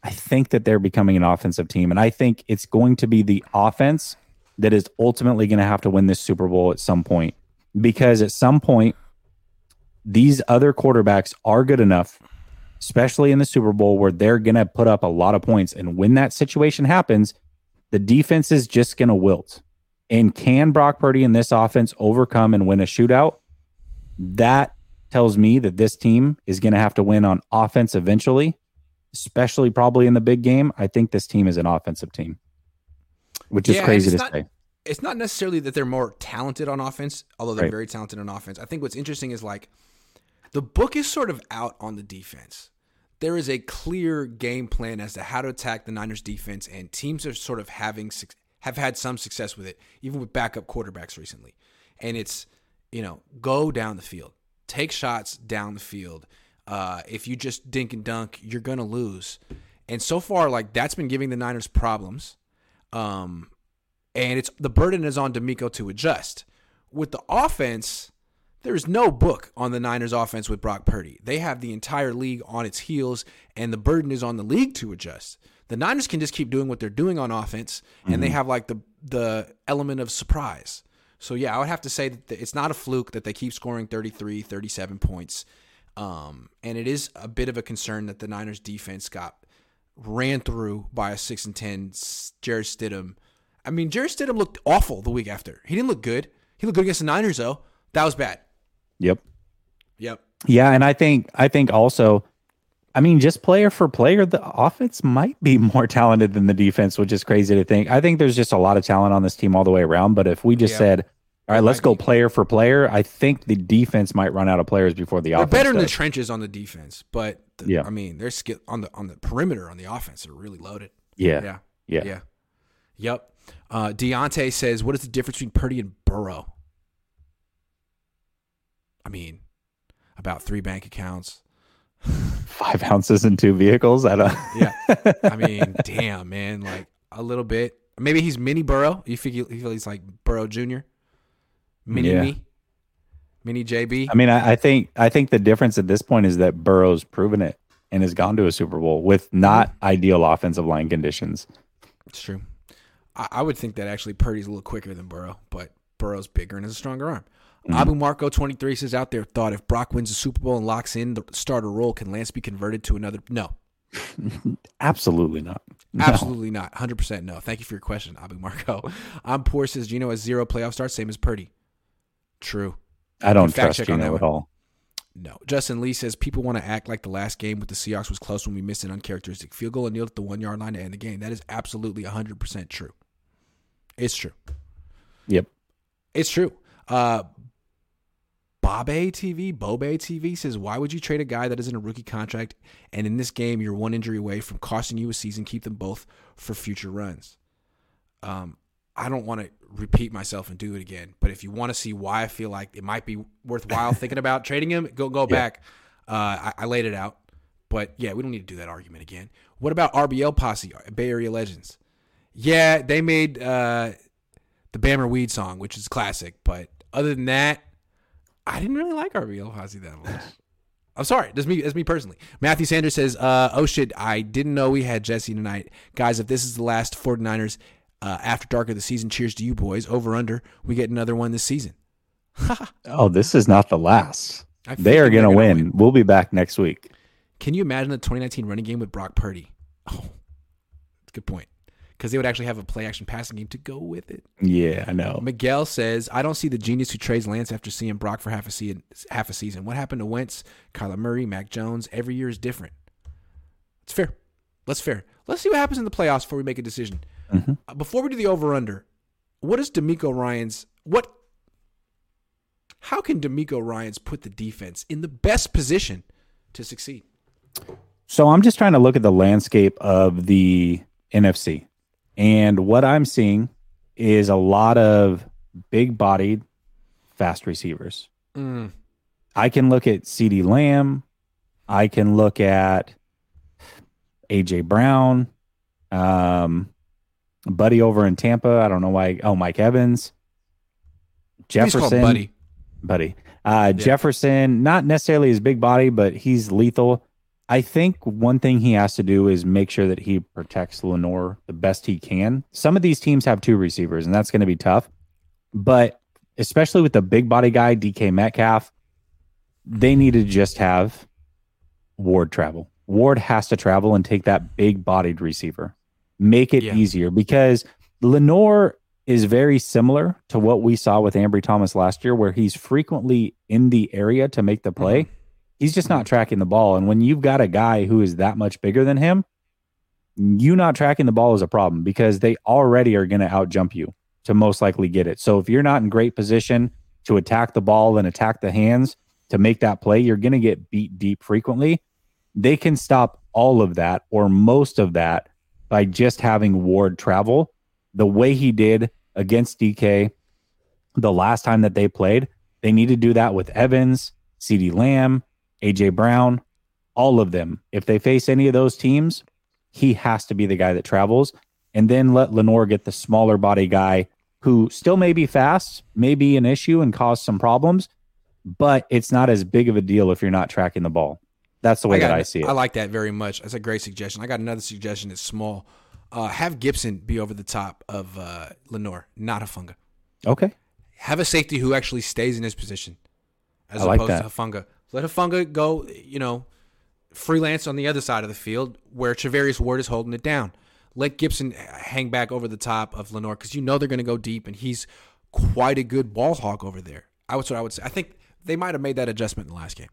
I think that they're becoming an offensive team, and I think it's going to be the offense that is ultimately going to have to win this Super Bowl at some point. Because at some point, these other quarterbacks are good enough, especially in the Super Bowl, where they're going to put up a lot of points. And when that situation happens, the defense is just going to wilt. And can Brock Purdy and this offense overcome and win a shootout? That tells me that this team is going to have to win on offense eventually, especially probably in the big game. I think this team is an offensive team, which is Yeah, crazy to not- say. It's not necessarily that they're more talented on offense, although they're Right. very talented on offense. I think what's interesting is like the book is sort of out on the defense. There is a clear game plan as to how to attack the Niners defense, and teams are sort of having have had some success with it, even with backup quarterbacks recently. And it's you know go down the field, take shots down the field. Uh, if you just dink and dunk, you're gonna lose. And so far, like that's been giving the Niners problems. Um, and it's the burden is on DeMeco to adjust. With the offense, there's no book on the Niners offense with Brock Purdy. They have the entire league on its heels, and the burden is on the league to adjust. The Niners can just keep doing what they're doing on offense, and they have like the the element of surprise. So yeah, I would have to say that it's not a fluke that they keep scoring 33, 37 points. Um, and it is a bit of a concern that the Niners defense got ran through by a 6 and 10 Jarrett Stidham. I mean, Jarrett Stidham looked awful the week after. He didn't look good. He looked good against the Niners though. That was bad. Yep. Yep. Yeah, and I think I think also I mean, just player for player, the offense might be more talented than the defense, which is crazy to think. I think there's just a lot of talent on this team all the way around. But if we just yeah. said, all right, let's go player for player, I think the defense might run out of players before the they're offense. better does. in the trenches on the defense, but the, yeah, I mean, they're skill on the on the perimeter on the offense are really loaded. Yeah, yeah, yeah, yeah. Yep. Uh, Deontay says, "What is the difference between Purdy and Burrow?" I mean, about three bank accounts five ounces in two vehicles. I don't. yeah, I mean, damn, man, like a little bit. Maybe he's mini Burrow. You feel, you feel he's like Burrow Junior, mini yeah. me, mini JB. I mean, I, I, think I think the difference at this point is that Burrow's proven it and has gone to a Super Bowl with not mm-hmm. ideal offensive line conditions. It's true. I, I would think that actually Purdy's a little quicker than Burrow, but Burrow's bigger and has a stronger arm. Mm-hmm. Abu Marco 23 says out there thought if Brock wins the Super Bowl and locks in the starter role, can Lance be converted to another? No. Absolutely not. No. Absolutely not. 100% no. Thank you for your question, Abu Marco. I'm poor says Geno has zero playoff starts, same as Purdy. True. I don't trust Geno at all. No. Justin Lee says people want to act like the last game with the Seahawks was close when we missed an uncharacteristic field goal and kneeled at the one yard line to end the game. That is absolutely 100% true. It's true. Yep. It's true. Uh, Bobe TV, Bobe TV says, why would you trade a guy that is in a rookie contract and in this game you're one injury away from costing you a season? Keep them both for future runs. Um, I don't want to repeat myself and do it again, but if you want to see why I feel like it might be worthwhile thinking about trading him, go go yeah. back. Uh, I, I, laid it out, but yeah, we don't need to do that argument again. What about RBL Posse, Bay Area Legends? Yeah, they made uh, the Bammer Weed song, which is classic, but other than that, I didn't really like RBL Posse that much. I'm sorry. That's me. That's me personally. Matthew Sanders says, uh, "Oh shit! I didn't know we had Jesse tonight, guys. If this is the last 49ers uh, after dark of the season, cheers to you boys. Over under, we get another one this season. oh, this is not the last. They are going to win. win. We'll be back next week. Can you imagine the 2019 running game with Brock Purdy? Oh, that's a good point because they would actually have a play action passing game to go with it. Yeah, I know. Miguel says, I don't see the genius who trades Lance after seeing Brock for half a season. Half a season. What happened to Wentz, Kyler Murray, Mac Jones? Every year is different. It's fair. Let's fair. Let's see what happens in the playoffs before we make a decision. Mm-hmm. Uh, before we do the over under, what is DeMeco Ryans? What? How can DeMeco Ryans put the defense in the best position to succeed? So I'm just trying to look at the landscape of the NFC. And what I'm seeing is a lot of big bodied, fast receivers. Mm. I can look at CeeDee Lamb. I can look at AJ Brown, um, Buddy over in Tampa. I don't know why. Oh, Mike Evans, Jefferson, Buddy, Buddy, uh, yeah. Jefferson. Not necessarily his big body, but he's lethal. I think one thing he has to do is make sure that he protects Lenoir the best he can. Some of these teams have two receivers, and that's going to be tough. But especially with the big body guy, DK Metcalf, they need to just have Ward travel. Ward has to travel and take that big bodied receiver. Make it yeah. easier because Lenoir is very similar to what we saw with Ambry Thomas last year, where he's frequently in the area to make the play. Mm-hmm He's just not tracking the ball. And when you've got a guy who is that much bigger than him, you not tracking the ball is a problem because they already are going to outjump you to most likely get it. So if you're not in great position to attack the ball and attack the hands to make that play, you're going to get beat deep frequently. They can stop all of that or most of that by just having Ward travel the way he did against DK the last time that they played. They need to do that with Evans, CeeDee Lamb, AJ Brown, all of them. If they face any of those teams, he has to be the guy that travels. And then let Lenoir get the smaller body guy who still may be fast, may be an issue and cause some problems, but it's not as big of a deal if you're not tracking the ball. That's the way I got, that I see it. I like that very much. That's a great suggestion. I got another suggestion that's small. Uh, have Gibson be over the top of uh, Lenoir, not Hufanga. Okay. Have a safety who actually stays in his position, as I like opposed that. to Hufanga. Let Hufanga go. You know, freelance on the other side of the field where Charvarius Ward is holding it down. Let Gibson hang back over the top of Lenoir because you know they're going to go deep, and he's quite a good ball hawk over there. I would what I would say. I think they might have made that adjustment in the last game.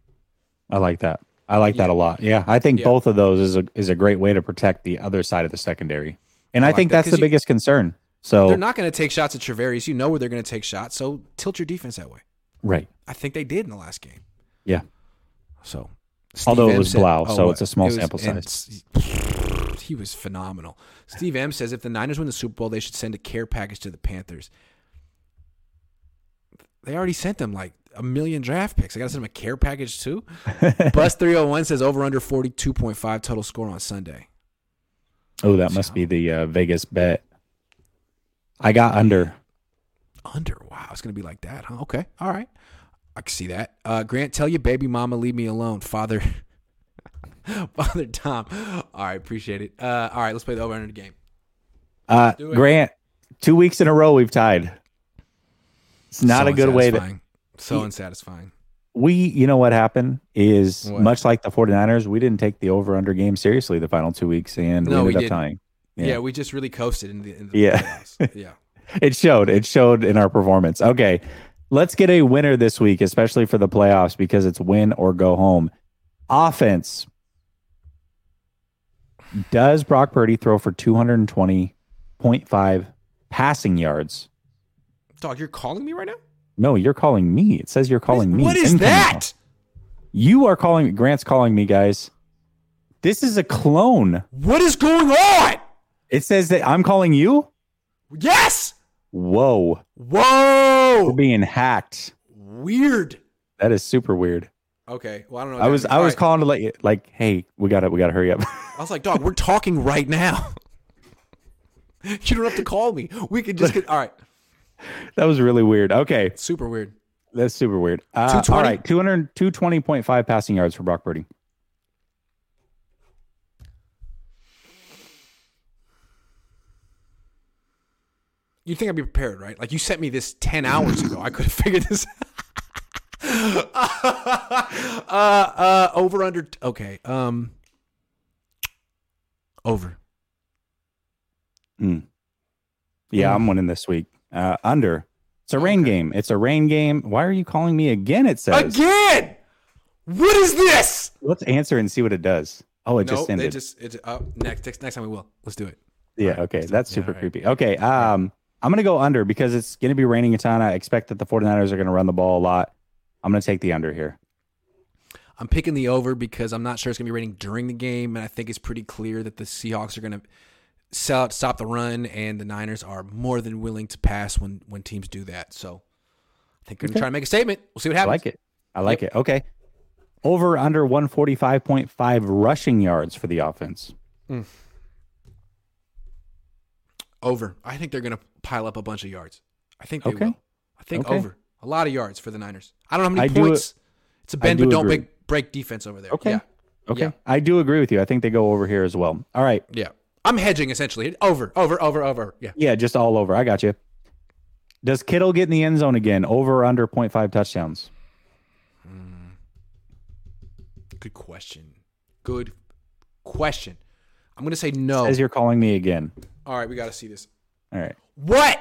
I like that. I like that a lot. Yeah, I think Yeah. both of those is a is a great way to protect the other side of the secondary, and oh, I, like think that, that's the you- biggest concern. So They're not going to take shots at Charvarius. You know where they're going to take shots, so tilt your defense that way. right, I think they did in the last game. Yeah, So, Although it M was Blough, so it's a small sample and size. He was phenomenal. Steve M says if the Niners win the Super Bowl, they should send a care package to the Panthers. They already sent them like a million draft picks. I got to send them a care package too. Bus three hundred one says over under forty two point five total score on Sunday. oh, that must be the uh, Vegas bet. I got under. Under. Wow, it's gonna be like that, huh? Okay, all right. I can see that. Uh, Grant, tell your baby mama leave me alone, Father. Father Tom. All right, appreciate it. Uh, all right, let's play the over under the game. Uh. Grant, two weeks in a row we've tied. It's not So a good way to. So unsatisfying. We, you know what happened is What? much like the 49ers, we didn't take the over under game seriously the final two weeks and No, we we ended up didn't. tying. Yeah. Yeah. we just really coasted in the, in the Yeah. Yeah. It showed. It showed in our performance. Okay. Let's get a winner this week, especially for the playoffs, because it's win or go home. Offense. Does Brock Purdy throw for 220.5 passing yards? Dog, you're calling me right now? No, you're calling me. It says you're calling me. What is Incoming that? You are calling Grant's calling me, guys. This is a clone. What is going on? It says that I'm calling you? Yes. Whoa. Whoa. We're being hacked. Weird. That is super weird. Okay. Well, I don't know. I was means. I All was right. calling to let you like, hey, we gotta we gotta hurry up. I was like, dog, we're talking right now. you don't have to call me. We could just get. All right. that was really weird. Okay. Super weird. That's super weird. Uh, all right, 200 220.5 passing yards for Brock Purdy. You'd think I'd be prepared, right? Like you sent me this ten hours ago. I could have figured this. uh, uh, over under. Okay. Um. Over. Yeah, Mm. I'm winning this week. Uh, under. It's a rain game. It's a rain game. Why are you calling me again? It says. Again. What is this? Let's answer and see what it does. Oh, it just no, ended. they just it's uh, next, next next time we will. Let's do it. yeah, Alright, okay. That's it. super Yeah, alright. creepy. Okay, um, I'm going to go under because it's going to be raining a ton. I expect that the 49ers are going to run the ball a lot. I'm going to take the under here. I'm picking the over because I'm not sure it's going to be raining during the game, and I think it's pretty clear that the Seahawks are going to sell out, stop the run, and the Niners are more than willing to pass when when teams do that. So I think we're going to try to make a statement. We'll see what happens. I like it. I like it. Okay. Over under 145.5 rushing yards for the offense. Mm. Over. I think they're going to pile up a bunch of yards. I think they Okay. will. I think Okay. over. A lot of yards for the Niners. I don't know how many I do- points. it's a bend, do but don't agree. break, break defense over there. Okay. Yeah. Okay. Yeah. I do agree with you. I think they go over here as well. All right. Yeah. I'm hedging essentially. Over, over, over, over. Yeah. Yeah, just all over. I got you. Does Kittle get in the end zone again? Over or under 0.5 touchdowns? Hmm. Good question. Good question. I'm going to say no. As you're calling me again. All right, we got to see this. All right. What?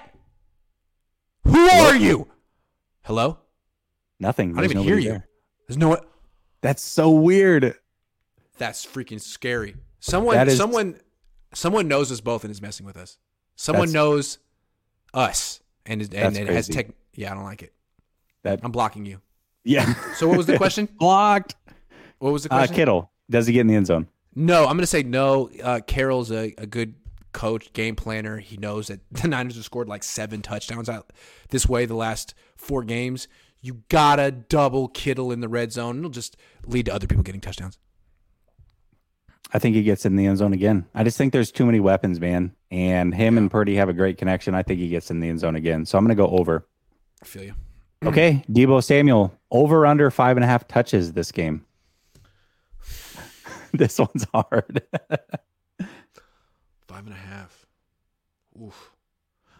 Who are you? Hello? Nothing. I don't even hear you. there. There's no. one. That's so weird. That's freaking scary. Someone, is- someone, someone knows us both and is messing with us. Someone knows us and is, and, and has tech. Yeah, I don't like it. That I'm blocking you. yeah. So what was the question? Blocked. What was the Uh, question? Kittle. Does he get in the end zone? No, I'm going to say no. Uh, Carroll's a, a good coach, game planner. He knows that the Niners have scored like seven touchdowns out this way the last four games. You gotta double Kittle in the red zone. It'll just lead to other people getting touchdowns. I think he gets in the end zone again. I just think there's too many weapons, man. And him and Purdy have a great connection. I think he gets in the end zone again. So I'm to go over. I feel you. Okay. Deebo Samuel, over under five and a half touches this game. this one's hard. Five and a half. Oof.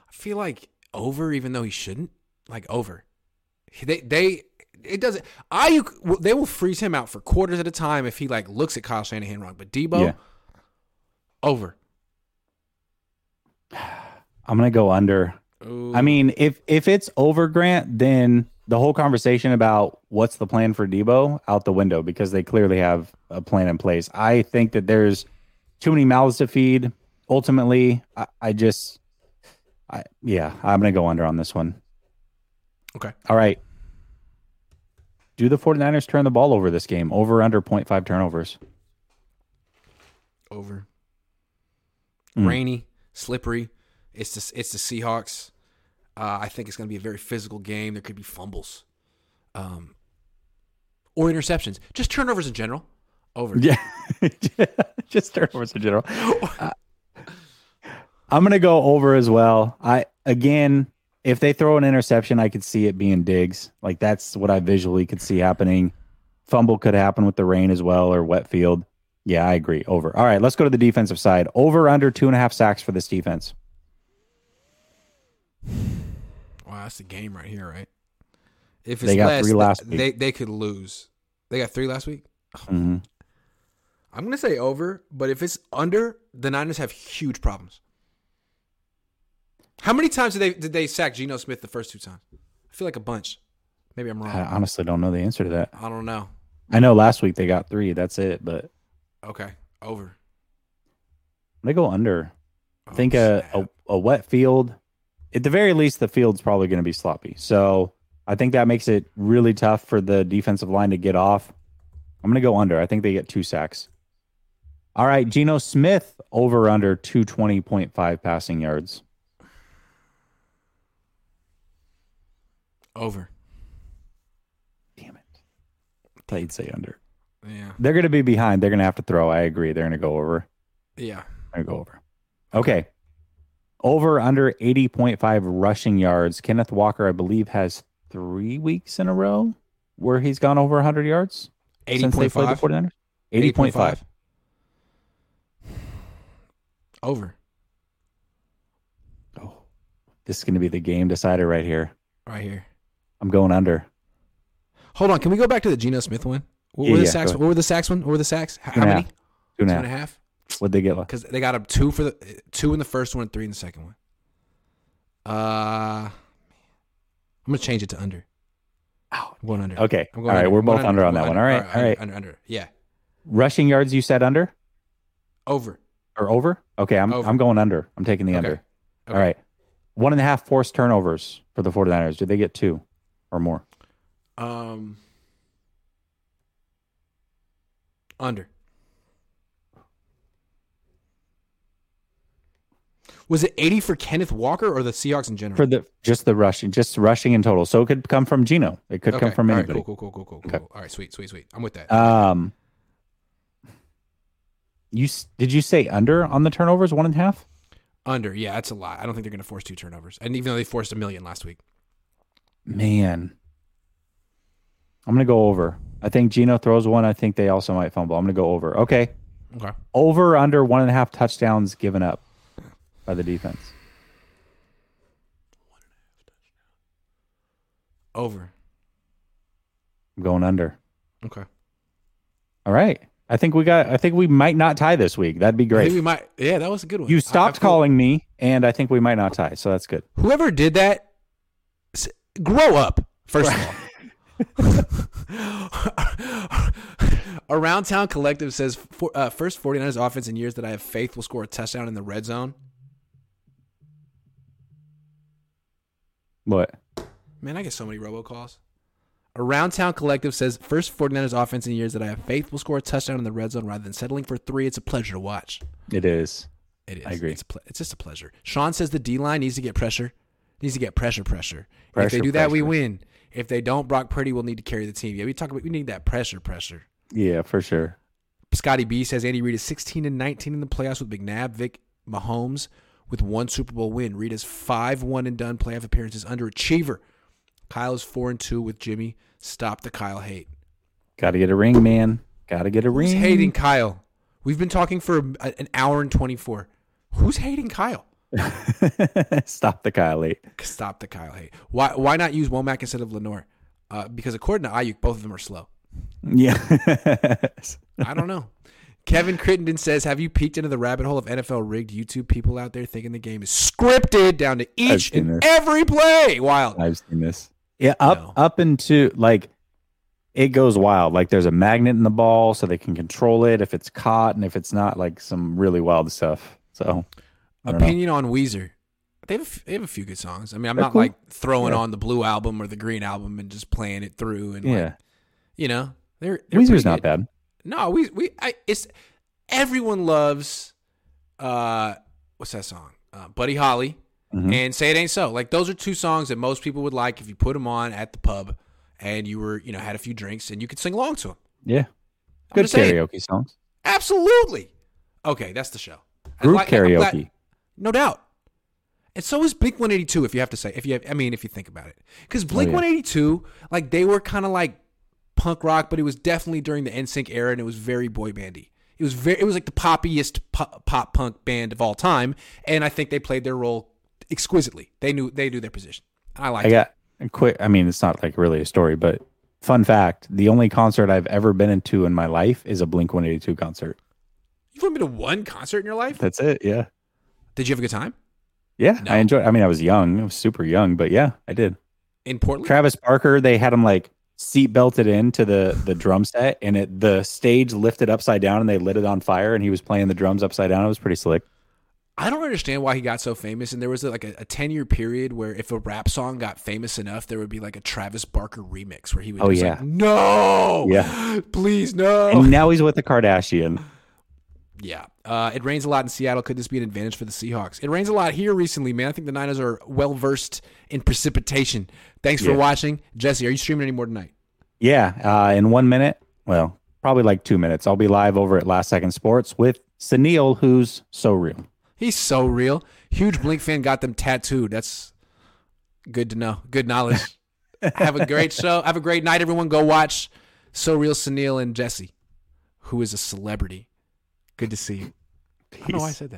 I feel like over, even though he shouldn't. like over. They they it doesn't. I they will freeze him out for quarters at a time if he like looks at Kyle Shanahan wrong. But Deebo Yeah. over. I'm gonna go under. Ooh. I mean, if if it's over Grant, then the whole conversation about what's the plan for Deebo out the window because they clearly have a plan in place. I think that there's too many mouths to feed. Ultimately, I, I just, I yeah, I'm gonna go under on this one. okay. All right. Do the 49ers turn the ball over this game? Over under 0.5 turnovers. Over. Mm. Rainy, slippery. It's the, it's the Seahawks. Uh, I think it's going to be a very physical game. There could be fumbles, um, or interceptions. Just turnovers in general. Over. Yeah. Just turnovers in general. Uh, I'm going to go over as well. I again, if they throw an interception, I could see it being Diggs. Like that's what I visually could see happening. Fumble could happen with the rain as well or wet field. Yeah, I agree. Over. All right, let's go to the defensive side. Over under two and a half sacks for this defense. Wow, that's the game right here, right? If it's They got less, three last th- week. they they could lose. They got three last week. Mhm. I'm gonna say over, but if it's under, the Niners have huge problems. How many times did they did they sack Geno Smith the first two times? I feel like a bunch. Maybe I'm wrong. I honestly don't know the answer to that. I don't know. I know last week they got three. That's it. But Okay, over. they go under. I Oh, think a, a, a wet field, at the very least, the field's probably going to be sloppy. So I think that makes it really tough for the defensive line to get off. I'm going to go under. I think they get two sacks. All right, Geno Smith over under 220.5 passing yards. Over. Damn it. I thought you'd say under. Yeah, They're going to be behind. They're going to have to throw. I agree. They're going to go over. yeah. I go over. Okay. Over under 80.5 rushing yards. Kenneth Walker, I believe, has three weeks in a row where he's gone over 100 yards Eighty since they point played the five. 49ers. 80.5. Over. Oh, this is going to be the game decider right here. Right here. I'm going under. Hold on. Can we go back to the Geno Smith one? What Yeah, were the yeah, sacks? What were the sacks one? What were the sacks? How, how many? half. Two and a Two half. and a half. What'd they get? Because they got up two for the two in the first one and three in the second one. Uh, I'm gonna change it to under. I'm going under. Okay. Going right. under. We're both under on I'm that one. All right. All right. All right. Under, under. Yeah. Rushing yards, you said under Over. or over? Okay. I'm, Over. I'm going under. I'm taking the Okay. under. Okay. All right. One and a half forced turnovers for the 49ers. Did they get two or more? Um. Under. Was it 80 for Kenneth Walker or the Seahawks in general? For the just the rushing, just rushing in total. So it could come from Geno. It could come Okay. from All right, anybody. cool, cool, cool, cool, cool, Okay. cool. All right, sweet, sweet, sweet. I'm with that. Um, you did you say under on the turnovers one and a half? Under, yeah, that's a lot. I don't think they're going to force two turnovers. And even though they forced a million last week, Man, I'm gonna go over. I think Geno throws one. I think they also might fumble. I'm gonna go over. Okay, okay, over under one and a half touchdowns given up by the defense. over. I'm going under. Okay, All right. I think we got. I think we might not tie this week. That'd be I great. we might. Yeah, that was a good one. You I- I stopped feel- calling me, and I think we might not tie. So that's good. Whoever did that, grow up. First of all. Around Town Collective says for, uh, first 49ers offense in years that I have faith will score a touchdown in the red zone. What? Man, I get so many robocalls. Around Town Collective says first 49ers offense in years that I have faith will score a touchdown in the red zone rather than settling for three. It's a pleasure to watch. It is. It is. I agree. It's, ple- it's just a pleasure. Sean says the D line needs to get pressure. Needs to get pressure, pressure. if they Pressure, do that, we win. If they don't, Brock Purdy will need to carry the team. Yeah, we talk about we need that pressure, pressure. Yeah, for sure. Scotty B says Andy Reid is 16 and 19 in the playoffs with McNabb, Vic, Mahomes with one Super Bowl win. Reid is five one and done playoff appearances underachiever. Kyle is four and two with Jimmy. Stop the Kyle hate. Got to get a ring, man. Got to get a ring. Who's hating Kyle? We've been talking for an hour and 24. Who's hating Kyle? Stop the Kyle hate. Stop the Kyle hate. Why why not use Womack instead of Lenoir? Uh, because according to Aiyuk, both of them are slow. Yeah. I don't know. Kevin Crittenden says, "Have you peeked into the rabbit hole of NFL rigged YouTube people out there thinking the game is scripted down to each and this. every play?" Wild. I've seen this. Yeah, up No. up into like it goes wild. Like there's a magnet in the ball so they can control it if it's caught and if it's not like some really wild stuff. So Don't know. Opinion on Weezer. They have, a they have a few good songs. I mean, I'm They're not cool. like throwing Yeah. on the blue album or the green album and just playing it through and like, Yeah. you know, they're, they're Weezer's not bad. No, we we I, it's everyone loves uh what's that song? Uh, Buddy Holly Mhm. and Say It Ain't So. Like those are two songs that most people would like if you put them on at the pub and you were, you know, had a few drinks and you could sing along to them. Yeah. Good just saying. karaoke songs. Absolutely. Okay, that's the show. Group glad- I'm glad- karaoke. No doubt. And so is Blink 182 if you have to say if you have, I mean if you think about it. Cuz oh, Blink Oh, yeah. 182 like they were kind of like punk rock but it was definitely during the NSYNC era and it was very boy bandy. It was very it was like the poppiest pop, pop punk band of all time and I think they played their role exquisitely. They knew they knew their position. I like I it. got a quick I mean it's not like really a story, but fun fact, the only concert I've ever been into in my life is a Blink 182 concert. You've only been to one concert in your life? That's it. Yeah. Did you have a good time? Yeah, No. I enjoyed. I mean, I was young, I was super young, but yeah, I did. In Portland? Travis Barker, they had him like seat belted into the the drum set, and it the stage lifted upside down, and they lit it on fire, and he was playing the drums upside down. It was pretty slick. I don't understand why he got so famous. And there was like a, a 10 year period where if a rap song got famous enough, there would be like a Travis Barker remix where he would Oh, yeah. like, no, Yeah. please, no. And now he's with the Kardashian. Yeah. Uh, it rains a lot in Seattle. Could this be an advantage for the Seahawks? It rains a lot here recently, man. I think the Niners are well versed in precipitation. Thanks for Yeah. watching. Jesse, are you streaming anymore tonight? Yeah, uh, in one minute, well, probably like two minutes, I'll be live over at Last Second Sports with Sunil, who's so real. He's so real. Huge Blink fan got them tattooed. That's good to know. Good knowledge. Have a great show. Have a great night, everyone. Go watch So Real Sunil and Jesse, who is a celebrity. Good to see you. I don't know why I said that.